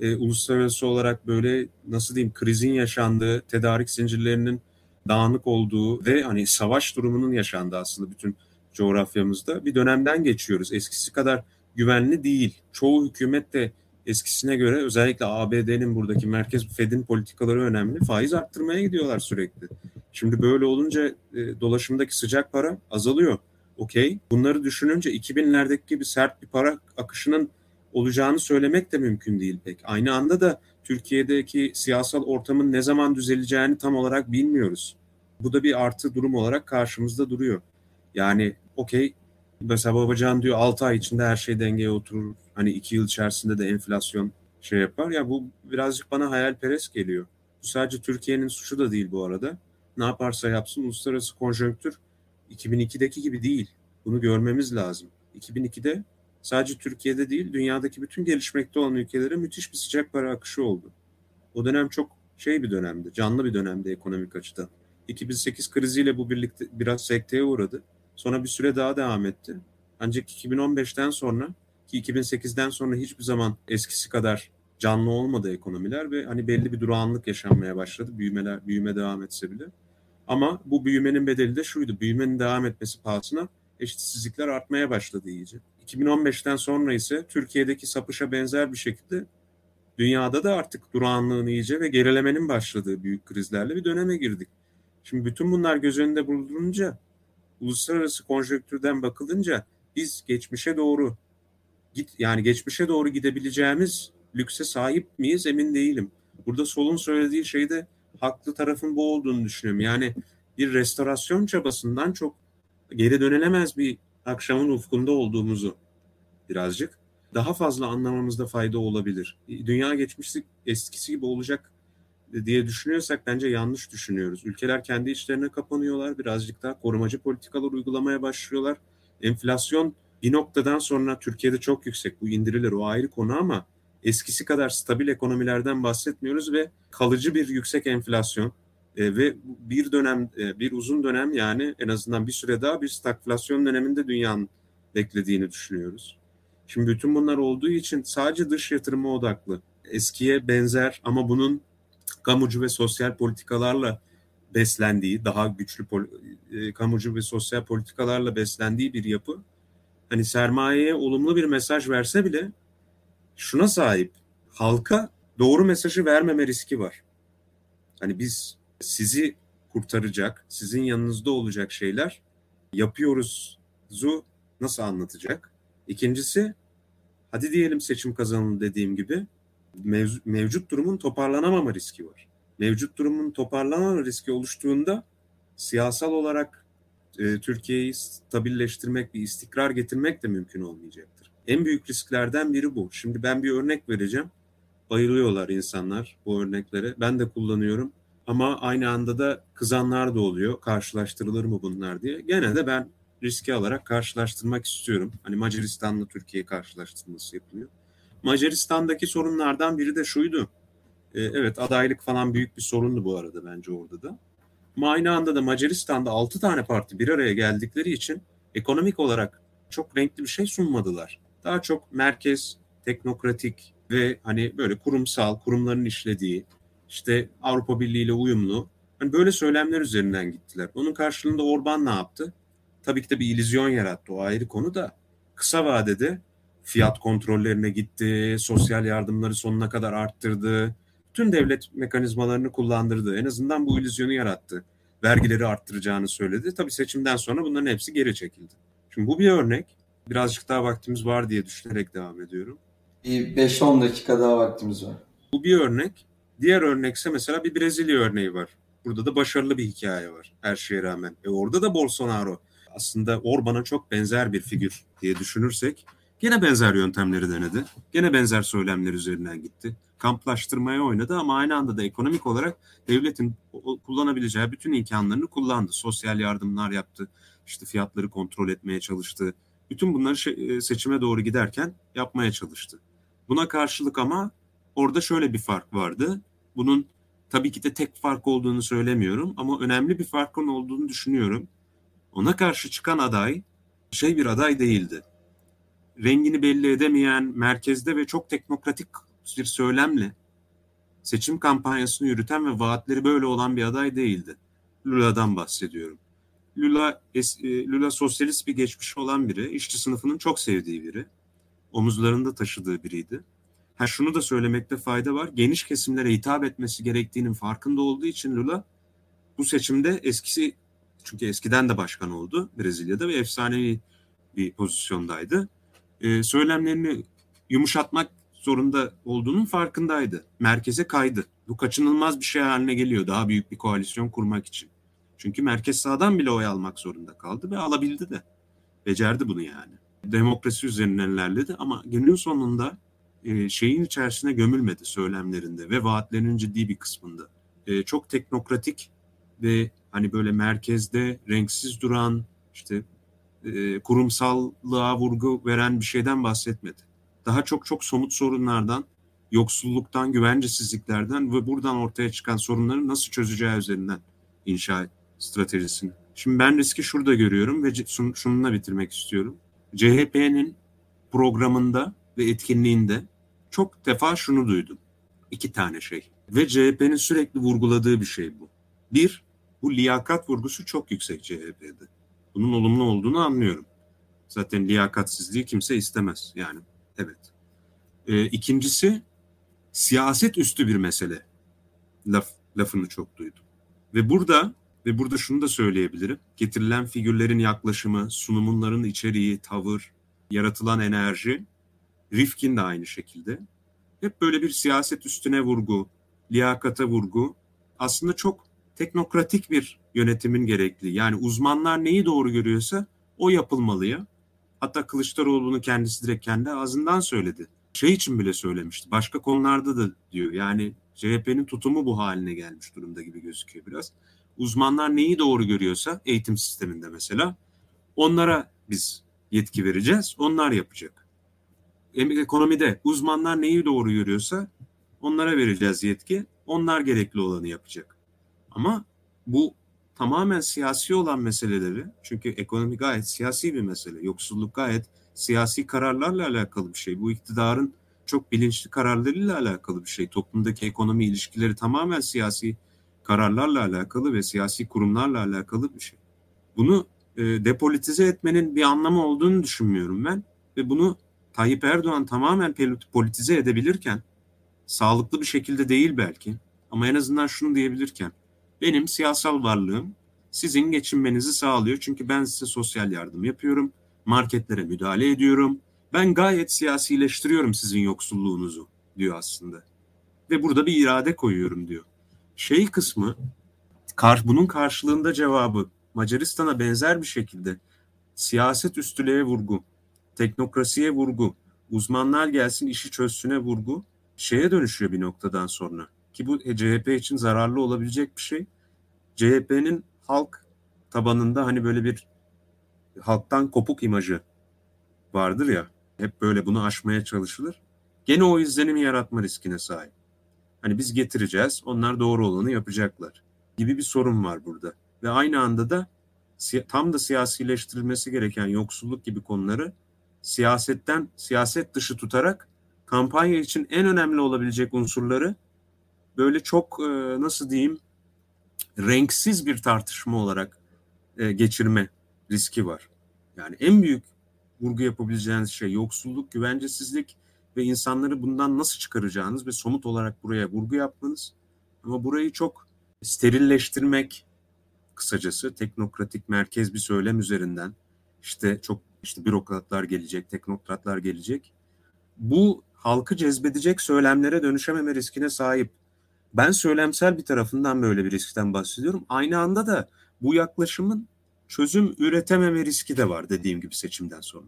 e, uluslararası olarak böyle nasıl diyeyim krizin yaşandığı, tedarik zincirlerinin dağınık olduğu ve hani savaş durumunun yaşandığı aslında bütün coğrafyamızda bir dönemden geçiyoruz. Eskisi kadar güvenli değil. Çoğu hükümet de eskisine göre özellikle ABD'nin buradaki merkez Fed'in politikaları önemli. Faiz arttırmaya gidiyorlar sürekli. Şimdi böyle olunca e, dolaşımdaki sıcak para azalıyor. Okey. Bunları düşününce 2000'lerdeki gibi sert bir para akışının olacağını söylemek de mümkün değil pek. Aynı anda da Türkiye'deki siyasal ortamın ne zaman düzeleceğini tam olarak bilmiyoruz. Bu da bir artı durum olarak karşımızda duruyor. Yani okey mesela Babacan diyor 6 ay içinde her şey dengeye oturur. Hani 2 yıl içerisinde de enflasyon şey yapar. Ya bu birazcık bana hayalperest geliyor. Bu sadece Türkiye'nin suçu da değil bu arada. Ne yaparsa yapsın uluslararası konjonktür 2002'deki gibi değil. Bunu görmemiz lazım. 2002'de sadece Türkiye'de değil dünyadaki bütün gelişmekte olan ülkelere müthiş bir sıcak para akışı oldu. O dönem çok şey bir dönemdi, canlı bir dönemdi ekonomik açıdan. 2008 kriziyle bu birlikte biraz sekteye uğradı. Sonra bir süre daha devam etti. Ancak 2015'ten sonra ki 2008'den sonra hiçbir zaman eskisi kadar canlı olmadı ekonomiler ve hani belli bir durağanlık yaşanmaya başladı. Büyümeler büyüme devam etse bile. Ama bu büyümenin bedeli de şuydu. Büyümenin devam etmesi pahasına eşitsizlikler artmaya başladı iyice. 2015'ten sonra ise Türkiye'deki sapışa benzer bir şekilde dünyada da artık durağanlığın iyice ve gerilemenin başladığı büyük krizlerle bir döneme girdik. Şimdi bütün bunlar göz önünde bulununca uluslararası konjonktürden bakılınca biz geçmişe doğru git yani geçmişe doğru gidebileceğimiz lükse sahip miyiz emin değilim. Burada solun söylediği şeyde haklı tarafın bu olduğunu düşünüyorum. Yani bir restorasyon çabasından çok geri dönülemez bir akşamın ufkunda olduğumuzu birazcık daha fazla anlamamızda fayda olabilir. Dünya geçmişi eskisi gibi olacak diye düşünüyorsak bence yanlış düşünüyoruz. Ülkeler kendi içlerine kapanıyorlar. Birazcık daha korumacı politikalar uygulamaya başlıyorlar. Enflasyon bir noktadan sonra Türkiye'de çok yüksek. Bu indirilir o ayrı konu ama eskisi kadar stabil ekonomilerden bahsetmiyoruz ve kalıcı bir yüksek enflasyon e, ve bir dönem e, bir uzun dönem yani en azından bir süre daha bir stagflasyon döneminde dünyanın beklediğini düşünüyoruz. Şimdi bütün bunlar olduğu için sadece dış yatırıma odaklı. Eskiye benzer ama bunun kamucu ve sosyal politikalarla beslendiği, daha güçlü e, kamucu ve sosyal politikalarla beslendiği bir yapı hani sermayeye olumlu bir mesaj verse bile şuna sahip. Halka doğru mesajı vermeme riski var. Hani biz sizi kurtaracak, sizin yanınızda olacak şeyler yapıyoruzu nasıl anlatacak? İkincisi hadi diyelim seçim kazanıldı dediğim gibi mev- mevcut durumun toparlanamama riski var. Mevcut durumun toparlanama riski oluştuğunda siyasal olarak e, Türkiye'yi stabilleştirmek, bir istikrar getirmek de mümkün olmayacaktır. En büyük risklerden biri bu. Şimdi ben bir örnek vereceğim. Bayılıyorlar insanlar bu örneklere. Ben de kullanıyorum. Ama aynı anda da kızanlar da oluyor. Karşılaştırılır mı bunlar diye. Gene de ben riski alarak karşılaştırmak istiyorum. Hani Macaristan'la Türkiye karşılaştırması yapılıyor. Macaristan'daki sorunlardan biri de şuydu. Ee, evet adaylık falan büyük bir sorundu bu arada bence orada da. Ama anda da Macaristan'da 6 tane parti bir araya geldikleri için ekonomik olarak çok renkli bir şey sunmadılar. Daha çok merkez, teknokratik ve hani böyle kurumsal, kurumların işlediği, işte Avrupa Birliği ile uyumlu. Hani böyle söylemler üzerinden gittiler. Onun karşılığında Orban ne yaptı? Tabii ki de bir illüzyon yarattı o ayrı konu da. Kısa vadede fiyat kontrollerine gitti, sosyal yardımları sonuna kadar arttırdı, tüm devlet mekanizmalarını kullandırdı. En azından bu illüzyonu yarattı. Vergileri arttıracağını söyledi. Tabii seçimden sonra bunların hepsi geri çekildi. Şimdi bu bir örnek. Birazcık daha vaktimiz var diye düşünerek devam ediyorum. Bir 5-10 dakika daha vaktimiz var. Bu bir örnek. Diğer örnekse mesela bir Brezilya örneği var. Burada da başarılı bir hikaye var her şeye rağmen. E orada da Bolsonaro aslında Orban'a çok benzer bir figür diye düşünürsek gene benzer yöntemleri denedi. Gene benzer söylemler üzerinden gitti. Kamplaştırmaya oynadı ama aynı anda da ekonomik olarak devletin kullanabileceği bütün imkanlarını kullandı. Sosyal yardımlar yaptı. İşte fiyatları kontrol etmeye çalıştı. Bütün bunları e, seçime doğru giderken yapmaya çalıştı. Buna karşılık ama orada şöyle bir fark vardı. Bunun tabii ki de tek fark olduğunu söylemiyorum ama önemli bir farkın olduğunu düşünüyorum. Ona karşı çıkan aday şey bir aday değildi. Rengini belli edemeyen, merkezde ve çok teknokratik bir söylemle seçim kampanyasını yürüten ve vaatleri böyle olan bir aday değildi. Lula'dan bahsediyorum. Lula, e, Lula sosyalist bir geçmişi olan biri, işçi sınıfının çok sevdiği biri, omuzlarında taşıdığı biriydi. Ha şunu da söylemekte fayda var. Geniş kesimlere hitap etmesi gerektiğinin farkında olduğu için Lula bu seçimde eskisi çünkü eskiden de başkan oldu Brezilya'da ve efsanevi bir pozisyondaydı. Ee, söylemlerini yumuşatmak zorunda olduğunun farkındaydı. Merkeze kaydı. Bu kaçınılmaz bir şey haline geliyor daha büyük bir koalisyon kurmak için. Çünkü merkez sağdan bile oy almak zorunda kaldı ve alabildi de. Becerdi bunu yani. Demokrasi üzerinden ilerledi ama günün sonunda e, şeyin içerisine gömülmedi söylemlerinde ve vaatlerinin ciddi bir kısmında. E, çok teknokratik ve hani böyle merkezde renksiz duran işte e, kurumsallığa vurgu veren bir şeyden bahsetmedi. Daha çok çok somut sorunlardan, yoksulluktan, güvencesizliklerden ve buradan ortaya çıkan sorunları nasıl çözeceği üzerinden inşa stratejisini. Şimdi ben riski şurada görüyorum ve şununla bitirmek istiyorum. CHP'nin programında ve etkinliğinde çok defa şunu duydum. İki tane şey. Ve CHP'nin sürekli vurguladığı bir şey bu. Bir, bu liyakat vurgusu çok yüksek CHP'de. Bunun olumlu olduğunu anlıyorum. Zaten liyakatsizliği kimse istemez yani. Evet. E, ikincisi siyaset üstü bir mesele. Laf, lafını çok duydum. Ve burada ve burada şunu da söyleyebilirim. Getirilen figürlerin yaklaşımı, sunumunların içeriği, tavır, yaratılan enerji, Rifkin de aynı şekilde. Hep böyle bir siyaset üstüne vurgu, liyakata vurgu. Aslında çok teknokratik bir yönetimin gerekli. Yani uzmanlar neyi doğru görüyorsa o yapılmalıya. Hatta Kılıçdaroğlu'nu kendisi direkt kendi ağzından söyledi. Şey için bile söylemişti. Başka konularda da diyor. Yani CHP'nin tutumu bu haline gelmiş durumda gibi gözüküyor biraz. Uzmanlar neyi doğru görüyorsa eğitim sisteminde mesela onlara biz yetki vereceğiz. Onlar yapacak. Ekonomide uzmanlar neyi doğru görüyorsa onlara vereceğiz yetki. Onlar gerekli olanı yapacak. Ama bu tamamen siyasi olan meseleleri çünkü ekonomi gayet siyasi bir mesele. Yoksulluk gayet siyasi kararlarla alakalı bir şey. Bu iktidarın çok bilinçli kararlarıyla alakalı bir şey. Toplumdaki ekonomi ilişkileri tamamen siyasi kararlarla alakalı ve siyasi kurumlarla alakalı bir şey. Bunu e, depolitize etmenin bir anlamı olduğunu düşünmüyorum ben ve bunu Tayyip Erdoğan tamamen politize edebilirken sağlıklı bir şekilde değil belki ama en azından şunu diyebilirken benim siyasal varlığım sizin geçinmenizi sağlıyor çünkü ben size sosyal yardım yapıyorum, marketlere müdahale ediyorum, ben gayet siyasileştiriyorum sizin yoksulluğunuzu diyor aslında. Ve burada bir irade koyuyorum diyor. Şey kısmı kar, bunun karşılığında cevabı Macaristan'a benzer bir şekilde siyaset üstülüğe vurgu, teknokrasiye vurgu, uzmanlar gelsin işi çözsüne vurgu şeye dönüşüyor bir noktadan sonra. Ki bu CHP için zararlı olabilecek bir şey. CHP'nin halk tabanında hani böyle bir halktan kopuk imajı vardır ya. Hep böyle bunu aşmaya çalışılır. Gene o izlenimi yaratma riskine sahip. Hani biz getireceğiz, onlar doğru olanı yapacaklar gibi bir sorun var burada. Ve aynı anda da tam da siyasileştirilmesi gereken yoksulluk gibi konuları siyasetten siyaset dışı tutarak kampanya için en önemli olabilecek unsurları böyle çok e, nasıl diyeyim renksiz bir tartışma olarak e, geçirme riski var. Yani en büyük vurgu yapabileceğiniz şey yoksulluk, güvencesizlik ve insanları bundan nasıl çıkaracağınız ve somut olarak buraya vurgu yapmanız. Ama burayı çok sterilleştirmek kısacası teknokratik merkez bir söylem üzerinden işte çok işte bürokratlar gelecek, teknokratlar gelecek. Bu halkı cezbedecek söylemlere dönüşememe riskine sahip. Ben söylemsel bir tarafından böyle bir riskten bahsediyorum. Aynı anda da bu yaklaşımın çözüm üretememe riski de var dediğim gibi seçimden sonra.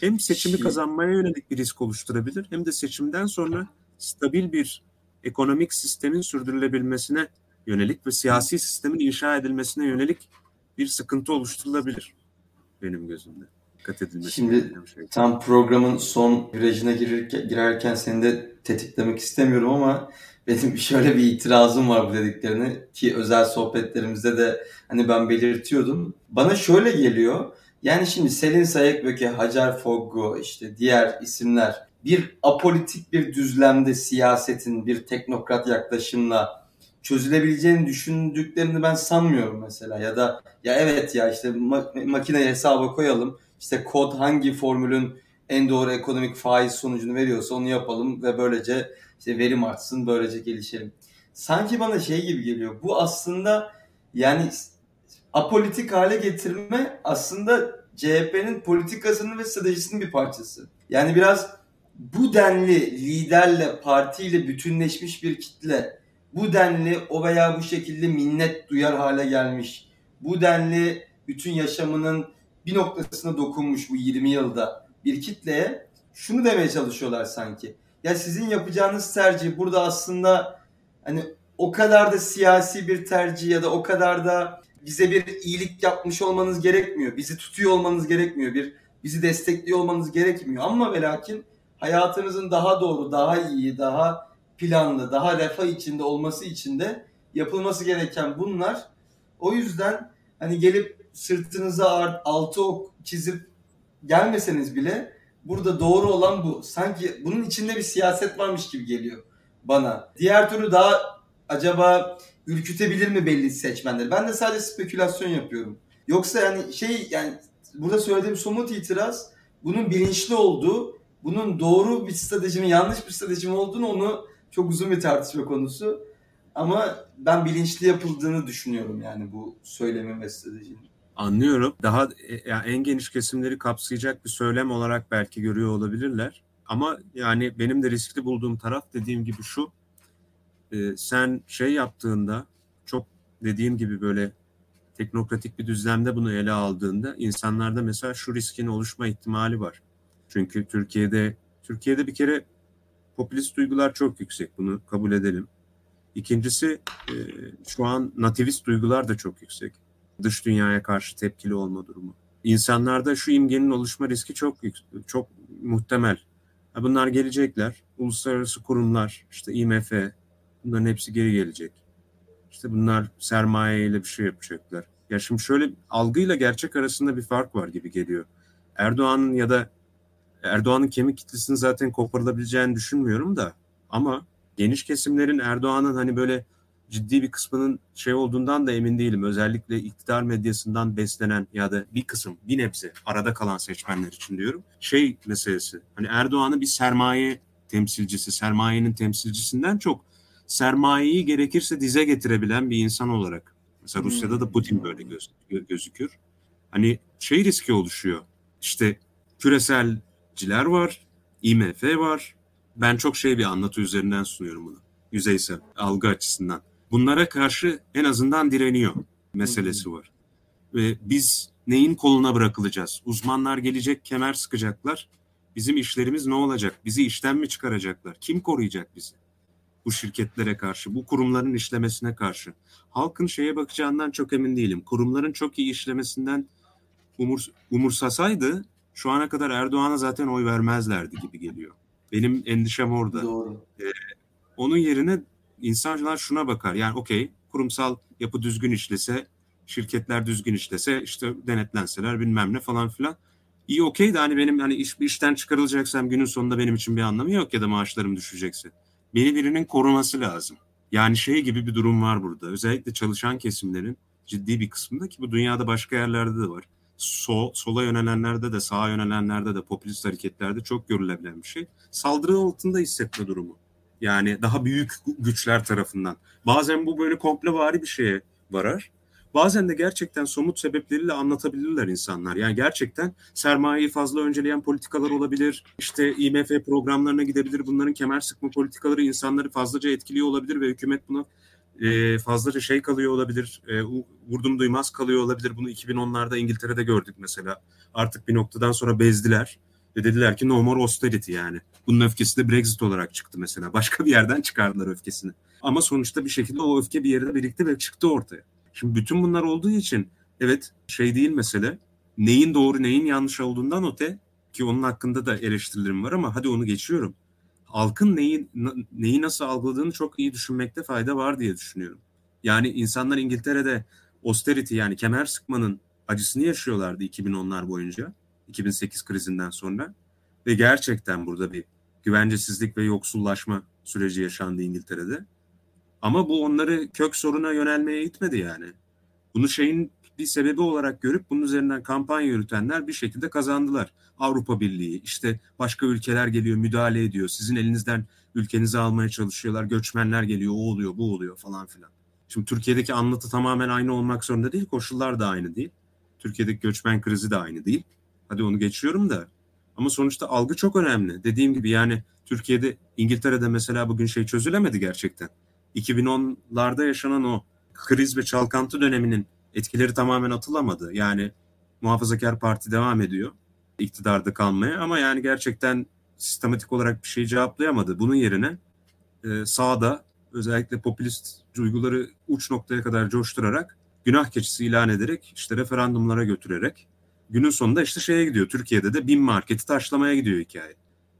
Hem seçimi kazanmaya yönelik bir risk oluşturabilir hem de seçimden sonra stabil bir ekonomik sistemin sürdürülebilmesine yönelik ve siyasi sistemin inşa edilmesine yönelik bir sıkıntı oluşturulabilir benim gözümde. Dikkat edilmesi Şimdi şey. tam programın son virajına girirken, girerken seni de tetiklemek istemiyorum ama benim şöyle bir itirazım var bu dediklerine ki özel sohbetlerimizde de hani ben belirtiyordum. Bana şöyle geliyor. Yani şimdi Selin Sayekböke, Hacer Foggu işte diğer isimler bir apolitik bir düzlemde siyasetin bir teknokrat yaklaşımla çözülebileceğini düşündüklerini ben sanmıyorum mesela ya da ya evet ya işte ma- makineye hesaba koyalım işte kod hangi formülün en doğru ekonomik faiz sonucunu veriyorsa onu yapalım ve böylece işte verim artsın böylece gelişelim. Sanki bana şey gibi geliyor. Bu aslında yani apolitik hale getirme aslında CHP'nin politikasının ve stratejisinin bir parçası. Yani biraz bu denli liderle, partiyle bütünleşmiş bir kitle, bu denli o veya bu şekilde minnet duyar hale gelmiş, bu denli bütün yaşamının bir noktasına dokunmuş bu 20 yılda bir kitleye şunu demeye çalışıyorlar sanki. Ya sizin yapacağınız tercih burada aslında hani o kadar da siyasi bir tercih ya da o kadar da bize bir iyilik yapmış olmanız gerekmiyor. Bizi tutuyor olmanız gerekmiyor. Bir bizi destekliyor olmanız gerekmiyor. Ama ve lakin hayatınızın daha doğru, daha iyi, daha planlı, daha refah içinde olması için de yapılması gereken bunlar. O yüzden hani gelip sırtınıza altı ok çizip gelmeseniz bile burada doğru olan bu. Sanki bunun içinde bir siyaset varmış gibi geliyor bana. Diğer türlü daha acaba ürkütebilir mi belli seçmenleri? Ben de sadece spekülasyon yapıyorum. Yoksa yani şey yani burada söylediğim somut itiraz bunun bilinçli olduğu, bunun doğru bir strateji mi yanlış bir strateji mi olduğunu onu çok uzun bir tartışma konusu. Ama ben bilinçli yapıldığını düşünüyorum yani bu söylemin ve stratejinin. Anlıyorum. Daha e, yani en geniş kesimleri kapsayacak bir söylem olarak belki görüyor olabilirler. Ama yani benim de riskli bulduğum taraf dediğim gibi şu. E, sen şey yaptığında çok dediğim gibi böyle teknokratik bir düzlemde bunu ele aldığında insanlarda mesela şu riskin oluşma ihtimali var. Çünkü Türkiye'de Türkiye'de bir kere popülist duygular çok yüksek. Bunu kabul edelim. İkincisi e, şu an nativist duygular da çok yüksek. Dış dünyaya karşı tepkili olma durumu. İnsanlarda şu imgenin oluşma riski çok çok muhtemel. Bunlar gelecekler. Uluslararası kurumlar, işte IMF, bunların hepsi geri gelecek. İşte bunlar sermaye ile bir şey yapacaklar. Ya şimdi şöyle algıyla gerçek arasında bir fark var gibi geliyor. Erdoğan'ın ya da Erdoğan'ın kemik kitlesini zaten koparılabileceğini düşünmüyorum da ama geniş kesimlerin Erdoğan'ın hani böyle ciddi bir kısmının şey olduğundan da emin değilim. Özellikle iktidar medyasından beslenen ya da bir kısım, bir nebze arada kalan seçmenler için diyorum. Şey meselesi, hani Erdoğan'ı bir sermaye temsilcisi, sermayenin temsilcisinden çok sermayeyi gerekirse dize getirebilen bir insan olarak. Mesela. Rusya'da da Putin böyle göz, gözükür. Hani şey riski oluşuyor. İşte küreselciler var, IMF var. Ben çok şey bir anlatı üzerinden sunuyorum bunu. Yüzeysel, algı açısından. Bunlara karşı en azından direniyor meselesi var. Ve biz neyin koluna bırakılacağız? Uzmanlar gelecek, kemer sıkacaklar. Bizim işlerimiz ne olacak? Bizi işten mi çıkaracaklar? Kim koruyacak bizi? bu şirketlere karşı, bu kurumların işlemesine karşı. Halkın şeye bakacağından çok emin değilim. Kurumların çok iyi işlemesinden umur, umursasaydı şu ana kadar Erdoğan'a zaten oy vermezlerdi gibi geliyor. Benim endişem orada. Doğru. Ee, onun yerine insanlar şuna bakar. Yani okey kurumsal yapı düzgün işlese, şirketler düzgün işlese, işte denetlenseler bilmem ne falan filan. İyi okey de hani benim hani iş, işten çıkarılacaksam günün sonunda benim için bir anlamı yok ya da maaşlarım düşecekse beni birinin koruması lazım. Yani şey gibi bir durum var burada. Özellikle çalışan kesimlerin ciddi bir kısmında ki bu dünyada başka yerlerde de var. Sol, sola yönelenlerde de sağa yönelenlerde de popülist hareketlerde çok görülebilen bir şey. Saldırı altında hissetme durumu. Yani daha büyük güçler tarafından. Bazen bu böyle komplovari bir şeye varar. Bazen de gerçekten somut sebepleriyle anlatabilirler insanlar. Yani gerçekten sermayeyi fazla önceleyen politikalar olabilir. İşte IMF programlarına gidebilir. Bunların kemer sıkma politikaları insanları fazlaca etkiliyor olabilir ve hükümet buna e, fazlaca şey kalıyor olabilir. E, vurdum duymaz kalıyor olabilir. Bunu 2010'larda İngiltere'de gördük mesela. Artık bir noktadan sonra bezdiler. Ve dediler ki no more austerity yani. Bunun öfkesi de Brexit olarak çıktı mesela. Başka bir yerden çıkardılar öfkesini. Ama sonuçta bir şekilde o öfke bir yerde birlikte ve çıktı ortaya. Şimdi bütün bunlar olduğu için evet şey değil mesele neyin doğru neyin yanlış olduğundan öte ki onun hakkında da eleştirilerim var ama hadi onu geçiyorum. Halkın neyi neyi nasıl algıladığını çok iyi düşünmekte fayda var diye düşünüyorum. Yani insanlar İngiltere'de austerity yani kemer sıkmanın acısını yaşıyorlardı 2010'lar boyunca. 2008 krizinden sonra ve gerçekten burada bir güvencesizlik ve yoksullaşma süreci yaşandı İngiltere'de. Ama bu onları kök soruna yönelmeye itmedi yani. Bunu şeyin bir sebebi olarak görüp bunun üzerinden kampanya yürütenler bir şekilde kazandılar. Avrupa Birliği, işte başka ülkeler geliyor, müdahale ediyor. Sizin elinizden ülkenizi almaya çalışıyorlar. Göçmenler geliyor, o oluyor, bu oluyor falan filan. Şimdi Türkiye'deki anlatı tamamen aynı olmak zorunda değil. Koşullar da aynı değil. Türkiye'deki göçmen krizi de aynı değil. Hadi onu geçiyorum da. Ama sonuçta algı çok önemli. Dediğim gibi yani Türkiye'de, İngiltere'de mesela bugün şey çözülemedi gerçekten. 2010'larda yaşanan o kriz ve çalkantı döneminin etkileri tamamen atılamadı. Yani muhafazakar parti devam ediyor iktidarda kalmaya ama yani gerçekten sistematik olarak bir şey cevaplayamadı. Bunun yerine e, sağda özellikle popülist duyguları uç noktaya kadar coşturarak günah keçisi ilan ederek işte referandumlara götürerek günün sonunda işte şeye gidiyor. Türkiye'de de bin marketi taşlamaya gidiyor hikaye.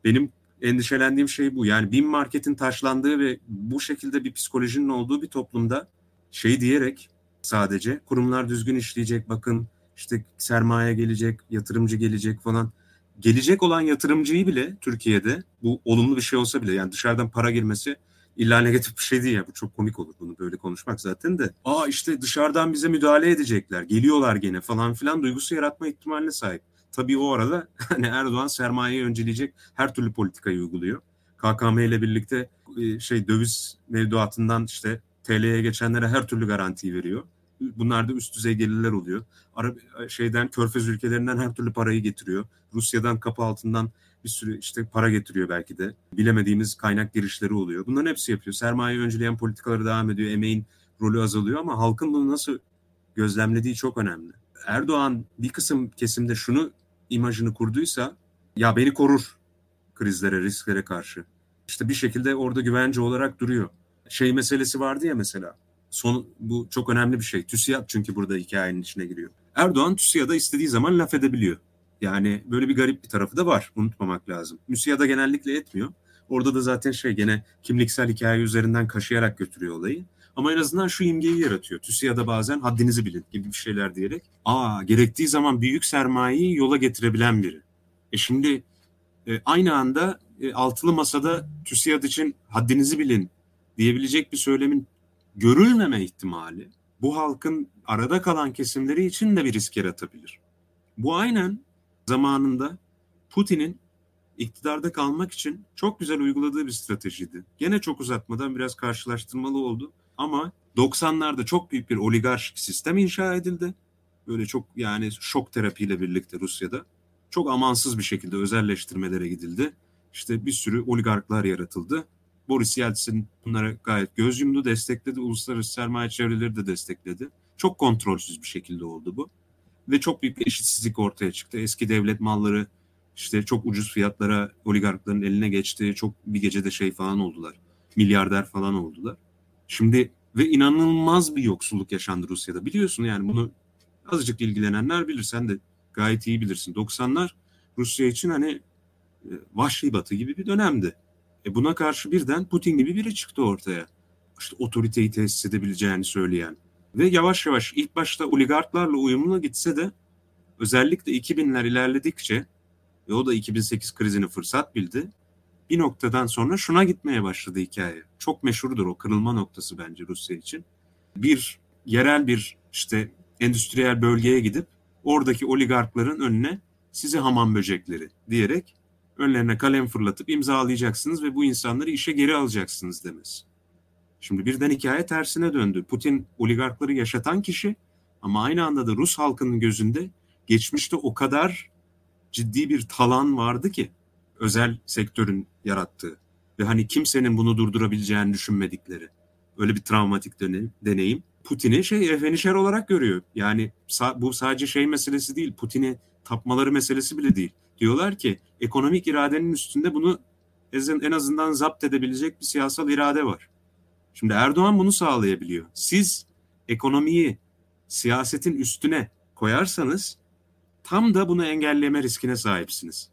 Benim endişelendiğim şey bu. Yani bin marketin taşlandığı ve bu şekilde bir psikolojinin olduğu bir toplumda şey diyerek sadece kurumlar düzgün işleyecek bakın işte sermaye gelecek, yatırımcı gelecek falan. Gelecek olan yatırımcıyı bile Türkiye'de bu olumlu bir şey olsa bile yani dışarıdan para girmesi illa negatif bir şey değil ya. Bu çok komik olur bunu böyle konuşmak zaten de. Aa işte dışarıdan bize müdahale edecekler. Geliyorlar gene falan filan duygusu yaratma ihtimaline sahip. Tabii o arada hani Erdoğan sermayeyi önceleyecek her türlü politikayı uyguluyor. KKM ile birlikte e, şey döviz mevduatından işte TL'ye geçenlere her türlü garantiyi veriyor. Bunlar da üst düzey gelirler oluyor. Arap şeyden Körfez ülkelerinden her türlü parayı getiriyor. Rusya'dan kapı altından bir sürü işte para getiriyor belki de. Bilemediğimiz kaynak girişleri oluyor. Bunların hepsi yapıyor. Sermaye önceleyen politikaları devam ediyor. Emeğin rolü azalıyor ama halkın bunu nasıl gözlemlediği çok önemli. Erdoğan bir kısım kesimde şunu imajını kurduysa ya beni korur krizlere, risklere karşı. İşte bir şekilde orada güvence olarak duruyor. Şey meselesi vardı ya mesela. Son, bu çok önemli bir şey. TÜSİAD çünkü burada hikayenin içine giriyor. Erdoğan TÜSİAD'a istediği zaman laf edebiliyor. Yani böyle bir garip bir tarafı da var. Unutmamak lazım. TÜSİAD'a genellikle etmiyor. Orada da zaten şey gene kimliksel hikaye üzerinden kaşıyarak götürüyor olayı. Ama en azından şu imgeyi yaratıyor. TÜSİAD'a bazen haddinizi bilin gibi bir şeyler diyerek. Aa gerektiği zaman büyük sermayeyi yola getirebilen biri. E şimdi e, aynı anda e, altılı masada TÜSİAD için haddinizi bilin diyebilecek bir söylemin görülmeme ihtimali bu halkın arada kalan kesimleri için de bir risk yaratabilir. Bu aynen zamanında Putin'in iktidarda kalmak için çok güzel uyguladığı bir stratejiydi. Gene çok uzatmadan biraz karşılaştırmalı oldu ama 90'larda çok büyük bir oligarşik sistem inşa edildi. Böyle çok yani şok terapiyle birlikte Rusya'da çok amansız bir şekilde özelleştirmelere gidildi. İşte bir sürü oligarklar yaratıldı. Boris Yeltsin bunlara gayet göz yumdu, destekledi. Uluslararası sermaye çevreleri de destekledi. Çok kontrolsüz bir şekilde oldu bu. Ve çok büyük bir eşitsizlik ortaya çıktı. Eski devlet malları işte çok ucuz fiyatlara oligarkların eline geçti. Çok bir gecede şey falan oldular. Milyarder falan oldular. Şimdi ve inanılmaz bir yoksulluk yaşandı Rusya'da. Biliyorsun yani bunu azıcık ilgilenenler bilir. Sen de gayet iyi bilirsin. 90'lar Rusya için hani e, vahşi batı gibi bir dönemdi. E buna karşı birden Putin gibi biri çıktı ortaya. İşte otoriteyi tesis edebileceğini söyleyen. Ve yavaş yavaş ilk başta oligarklarla uyumlu gitse de özellikle 2000'ler ilerledikçe ve o da 2008 krizini fırsat bildi. Bir noktadan sonra şuna gitmeye başladı hikaye. Çok meşhurdur o kırılma noktası bence Rusya için. Bir yerel bir işte endüstriyel bölgeye gidip oradaki oligarkların önüne sizi hamam böcekleri diyerek önlerine kalem fırlatıp imzalayacaksınız ve bu insanları işe geri alacaksınız demesi. Şimdi birden hikaye tersine döndü. Putin oligarkları yaşatan kişi ama aynı anda da Rus halkının gözünde geçmişte o kadar ciddi bir talan vardı ki özel sektörün yarattığı ve hani kimsenin bunu durdurabileceğini düşünmedikleri öyle bir travmatik deneyim. Putin'i şey efenişer olarak görüyor. Yani bu sadece şey meselesi değil. Putin'i tapmaları meselesi bile değil. Diyorlar ki ekonomik iradenin üstünde bunu en azından zapt edebilecek bir siyasal irade var. Şimdi Erdoğan bunu sağlayabiliyor. Siz ekonomiyi siyasetin üstüne koyarsanız tam da bunu engelleme riskine sahipsiniz.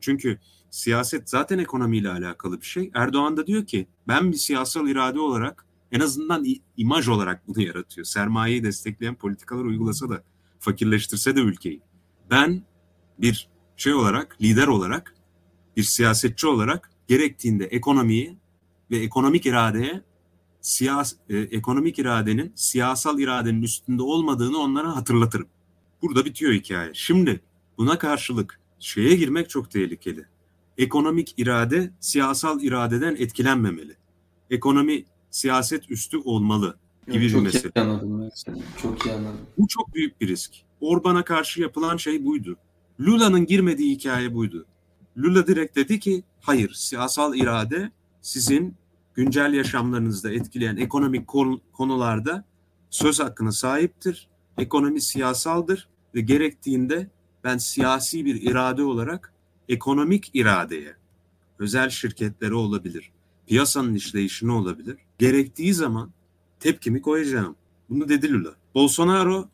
Çünkü siyaset zaten ekonomiyle alakalı bir şey. Erdoğan da diyor ki ben bir siyasal irade olarak en azından imaj olarak bunu yaratıyor. Sermayeyi destekleyen politikalar uygulasa da fakirleştirse de ülkeyi. Ben bir şey olarak, lider olarak, bir siyasetçi olarak gerektiğinde ekonomiyi ve ekonomik iradeye siyas e, ekonomik iradenin siyasal iradenin üstünde olmadığını onlara hatırlatırım. Burada bitiyor hikaye. Şimdi buna karşılık şeye girmek çok tehlikeli. Ekonomik irade siyasal iradeden etkilenmemeli. Ekonomi siyaset üstü olmalı gibi çok bir mesele. Çok iyi anladım. Çok iyi anladım. Bu çok büyük bir risk. Orban'a karşı yapılan şey buydu. Lula'nın girmediği hikaye buydu. Lula direkt dedi ki hayır siyasal irade sizin güncel yaşamlarınızda etkileyen ekonomik konularda söz hakkına sahiptir. Ekonomi siyasaldır ve gerektiğinde ben siyasi bir irade olarak ekonomik iradeye, özel şirketlere olabilir, piyasanın işleyişine olabilir. Gerektiği zaman tepkimi koyacağım. Bunu dedi Lula. Bolsonaro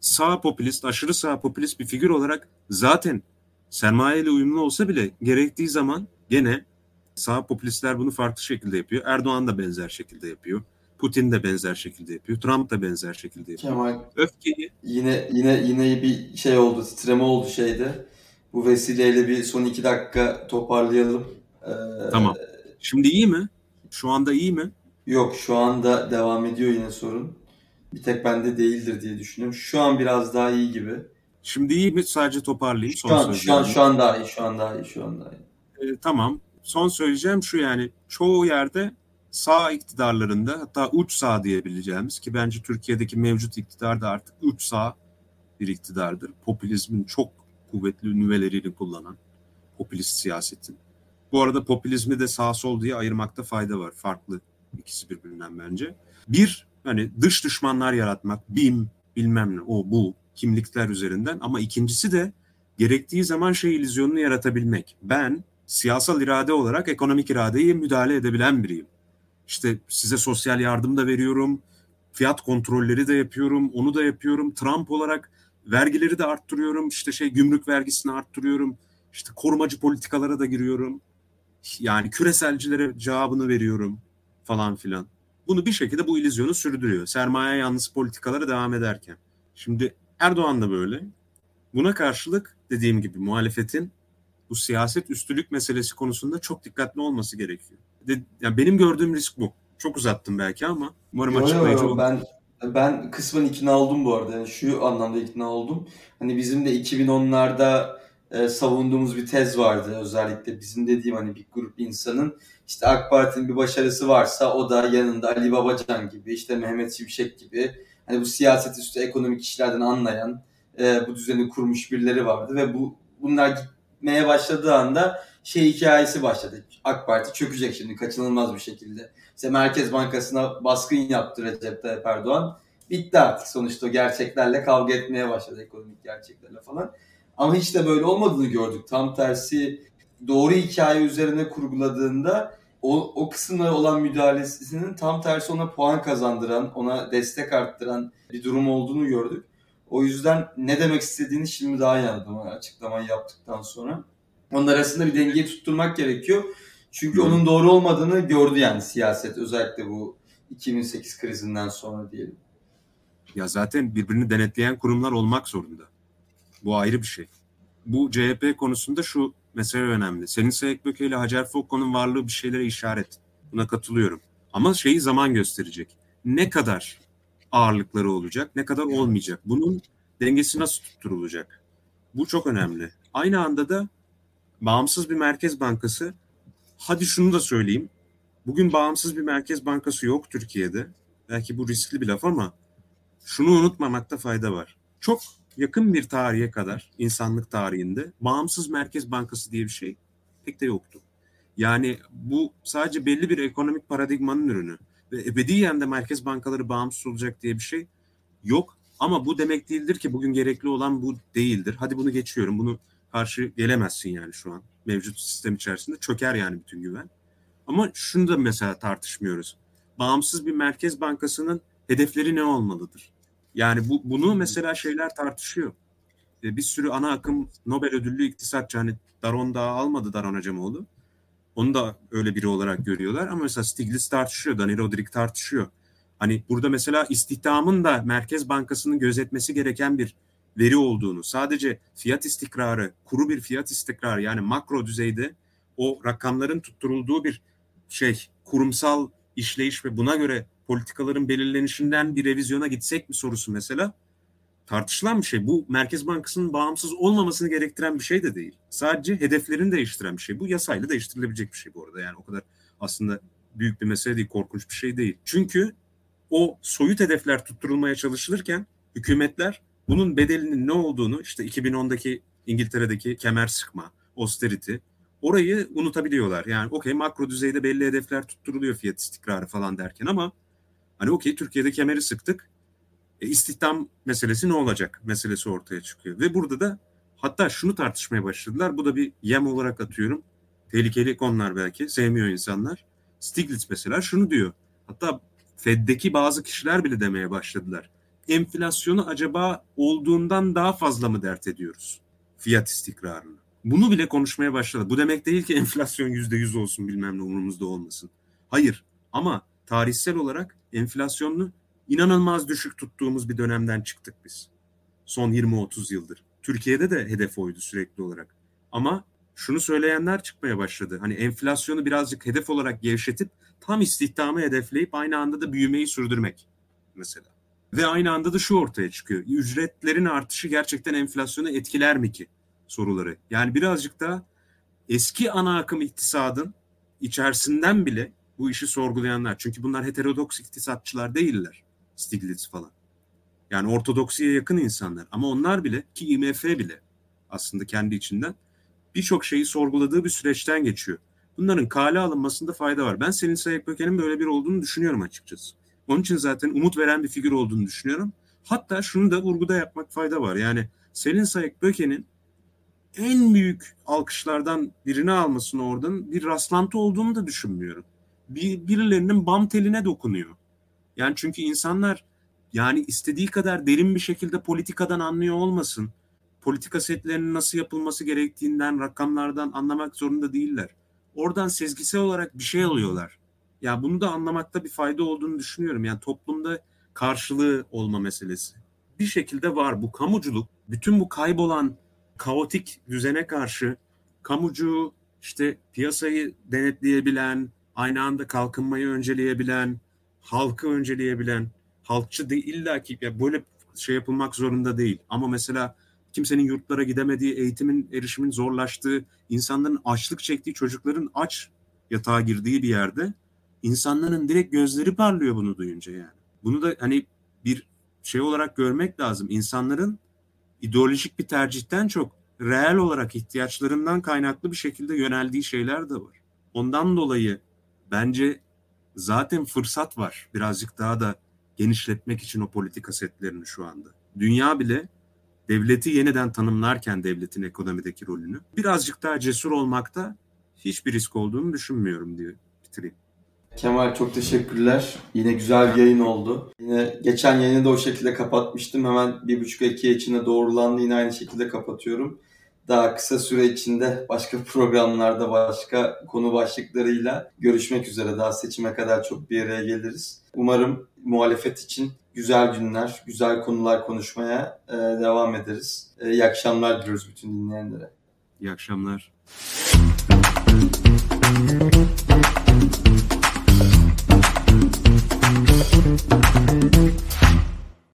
sağ popülist, aşırı sağ popülist bir figür olarak zaten sermayeyle uyumlu olsa bile gerektiği zaman gene sağ popülistler bunu farklı şekilde yapıyor. Erdoğan da benzer şekilde yapıyor. Putin de benzer şekilde yapıyor. Trump da benzer şekilde yapıyor. Kemal Öfkeyi yine yine yine bir şey oldu, titreme oldu şeyde. Bu vesileyle bir son iki dakika toparlayalım. Ee, Tamam. Şimdi iyi mi? Şu anda iyi mi? Yok şu anda devam ediyor yine sorun. Bir tek bende değildir diye düşünüyorum. Şu an biraz daha iyi gibi. Şimdi iyi mi? Sadece toparlayayım. Şu an, şu an, şu an daha iyi. Şu an daha iyi. Şu an daha iyi. E, tamam. Son söyleyeceğim şu yani çoğu yerde sağ iktidarlarında hatta uç sağ diyebileceğimiz ki bence Türkiye'deki mevcut iktidar da artık uç sağ bir iktidardır. Popülizmin çok kuvvetli nüvelerini kullanan popülist siyasetin. Bu arada popülizmi de sağ sol diye ayırmakta fayda var. Farklı ikisi birbirinden bence. Bir hani dış düşmanlar yaratmak, BİM bilmem ne o bu kimlikler üzerinden ama ikincisi de gerektiği zaman şey illüzyonunu yaratabilmek. Ben siyasal irade olarak ekonomik iradeyi müdahale edebilen biriyim. İşte size sosyal yardım da veriyorum, fiyat kontrolleri de yapıyorum, onu da yapıyorum. Trump olarak vergileri de arttırıyorum, işte şey gümrük vergisini arttırıyorum, işte korumacı politikalara da giriyorum. Yani küreselcilere cevabını veriyorum falan filan. Bunu bir şekilde bu ilizyonu sürdürüyor. Sermaye yanlısı politikalara devam ederken. Şimdi Erdoğan da böyle. Buna karşılık dediğim gibi muhalefetin bu siyaset üstülük meselesi konusunda çok dikkatli olması gerekiyor. De, yani benim gördüğüm risk bu. Çok uzattım belki ama umarım Yo, açıklayıcı yo. Ben ben kısmen ikna oldum bu arada. Yani şu anlamda ikna oldum. Hani bizim de 2010'larda e, savunduğumuz bir tez vardı. Özellikle bizim dediğim hani bir grup insanın işte AK Parti'nin bir başarısı varsa o da yanında Ali Babacan gibi işte Mehmet Şimşek gibi hani bu siyaset üstü ekonomik işlerden anlayan e, bu düzeni kurmuş birileri vardı ve bu bunlar gitmeye başladığı anda şey hikayesi başladı. AK Parti çökecek şimdi kaçınılmaz bir şekilde. İşte Merkez Bankası'na baskın yaptı Recep Tayyip Erdoğan. Bitti artık sonuçta gerçeklerle kavga etmeye başladı ekonomik gerçeklerle falan. Ama hiç de böyle olmadığını gördük. Tam tersi doğru hikaye üzerine kurguladığında o, o kısımlara olan müdahalesinin tam tersi ona puan kazandıran, ona destek arttıran bir durum olduğunu gördük. O yüzden ne demek istediğini şimdi daha iyi anladım açıklamayı yaptıktan sonra. Onun arasında bir dengeyi tutturmak gerekiyor. Çünkü Hı. onun doğru olmadığını gördü yani siyaset özellikle bu 2008 krizinden sonra diyelim. Ya zaten birbirini denetleyen kurumlar olmak zorunda. Bu ayrı bir şey. Bu CHP konusunda şu mesele önemli. Senin Sayıkböke ile Hacer Foucault'un varlığı bir şeylere işaret. Buna katılıyorum. Ama şeyi zaman gösterecek. Ne kadar ağırlıkları olacak, ne kadar olmayacak. Bunun dengesi nasıl tutturulacak? Bu çok önemli. Aynı anda da bağımsız bir merkez bankası, hadi şunu da söyleyeyim. Bugün bağımsız bir merkez bankası yok Türkiye'de. Belki bu riskli bir laf ama şunu unutmamakta fayda var. Çok yakın bir tarihe kadar insanlık tarihinde bağımsız merkez bankası diye bir şey pek de yoktu. Yani bu sadece belli bir ekonomik paradigmanın ürünü ve ebediyen de merkez bankaları bağımsız olacak diye bir şey yok. Ama bu demek değildir ki bugün gerekli olan bu değildir. Hadi bunu geçiyorum. Bunu karşı gelemezsin yani şu an. Mevcut sistem içerisinde çöker yani bütün güven. Ama şunu da mesela tartışmıyoruz. Bağımsız bir merkez bankasının hedefleri ne olmalıdır? Yani bu bunu mesela şeyler tartışıyor. E, bir sürü ana akım Nobel ödüllü iktisatçı hani Daron daha almadı Daron Acemoğlu. Onu da öyle biri olarak görüyorlar ama mesela Stiglitz tartışıyor, Dani Rodrik tartışıyor. Hani burada mesela istihdamın da Merkez Bankası'nın gözetmesi gereken bir veri olduğunu, sadece fiyat istikrarı, kuru bir fiyat istikrarı yani makro düzeyde o rakamların tutturulduğu bir şey, kurumsal işleyiş ve buna göre politikaların belirlenişinden bir revizyona gitsek mi sorusu mesela tartışılan bir şey. Bu Merkez Bankası'nın bağımsız olmamasını gerektiren bir şey de değil. Sadece hedeflerini değiştiren bir şey. Bu yasayla değiştirilebilecek bir şey bu arada. Yani o kadar aslında büyük bir mesele değil, korkunç bir şey değil. Çünkü o soyut hedefler tutturulmaya çalışılırken hükümetler bunun bedelinin ne olduğunu işte 2010'daki İngiltere'deki kemer sıkma, austerity orayı unutabiliyorlar. Yani okey makro düzeyde belli hedefler tutturuluyor fiyat istikrarı falan derken ama hani okey Türkiye'de kemeri sıktık. E, istihdam meselesi ne olacak meselesi ortaya çıkıyor. Ve burada da hatta şunu tartışmaya başladılar. Bu da bir yem olarak atıyorum. Tehlikeli konular belki. Sevmiyor insanlar. Stiglitz mesela şunu diyor. Hatta Fed'deki bazı kişiler bile demeye başladılar. Enflasyonu acaba olduğundan daha fazla mı dert ediyoruz? Fiyat istikrarını. Bunu bile konuşmaya başladı. Bu demek değil ki enflasyon yüzde yüz olsun bilmem ne umurumuzda olmasın. Hayır ama tarihsel olarak enflasyonunu inanılmaz düşük tuttuğumuz bir dönemden çıktık biz. Son 20-30 yıldır. Türkiye'de de hedef oydu sürekli olarak. Ama şunu söyleyenler çıkmaya başladı. Hani enflasyonu birazcık hedef olarak gevşetip tam istihdamı hedefleyip aynı anda da büyümeyi sürdürmek mesela. Ve aynı anda da şu ortaya çıkıyor. Ücretlerin artışı gerçekten enflasyonu etkiler mi ki soruları. Yani birazcık da eski ana akım iktisadın içerisinden bile bu işi sorgulayanlar. Çünkü bunlar heterodoks iktisatçılar değiller. Stiglitz falan. Yani ortodoksiye yakın insanlar. Ama onlar bile ki IMF bile aslında kendi içinden birçok şeyi sorguladığı bir süreçten geçiyor. Bunların kale alınmasında fayda var. Ben Selin Sayık böyle bir olduğunu düşünüyorum açıkçası. Onun için zaten umut veren bir figür olduğunu düşünüyorum. Hatta şunu da vurguda yapmak fayda var. Yani Selin Sayık Böke'nin en büyük alkışlardan birini almasını oradan bir rastlantı olduğunu da düşünmüyorum. Bir, birilerinin bam teline dokunuyor. Yani çünkü insanlar yani istediği kadar derin bir şekilde politikadan anlıyor olmasın. Politika setlerinin nasıl yapılması gerektiğinden, rakamlardan anlamak zorunda değiller. Oradan sezgisel olarak bir şey alıyorlar. Ya bunu da anlamakta bir fayda olduğunu düşünüyorum. Yani toplumda karşılığı olma meselesi. Bir şekilde var bu kamuculuk. Bütün bu kaybolan kaotik düzene karşı kamucu işte piyasayı denetleyebilen, aynı anda kalkınmayı önceleyebilen, halkı önceleyebilen, halkçı değil illa ki böyle şey yapılmak zorunda değil. Ama mesela kimsenin yurtlara gidemediği, eğitimin erişimin zorlaştığı, insanların açlık çektiği, çocukların aç yatağa girdiği bir yerde insanların direkt gözleri parlıyor bunu duyunca yani. Bunu da hani bir şey olarak görmek lazım. İnsanların ideolojik bir tercihten çok reel olarak ihtiyaçlarından kaynaklı bir şekilde yöneldiği şeyler de var. Ondan dolayı bence zaten fırsat var birazcık daha da genişletmek için o politika setlerini şu anda. Dünya bile devleti yeniden tanımlarken devletin ekonomideki rolünü birazcık daha cesur olmakta hiçbir risk olduğunu düşünmüyorum diye bitireyim. Kemal çok teşekkürler. Yine güzel bir yayın oldu. Yine geçen yayını da o şekilde kapatmıştım. Hemen bir buçuk iki içinde doğrulandı. Yine aynı şekilde kapatıyorum daha kısa süre içinde başka programlarda başka konu başlıklarıyla görüşmek üzere. Daha seçime kadar çok bir araya geliriz. Umarım muhalefet için güzel günler, güzel konular konuşmaya e, devam ederiz. E, iyi akşamlar diliyoruz bütün dinleyenlere. İyi akşamlar. Thank you.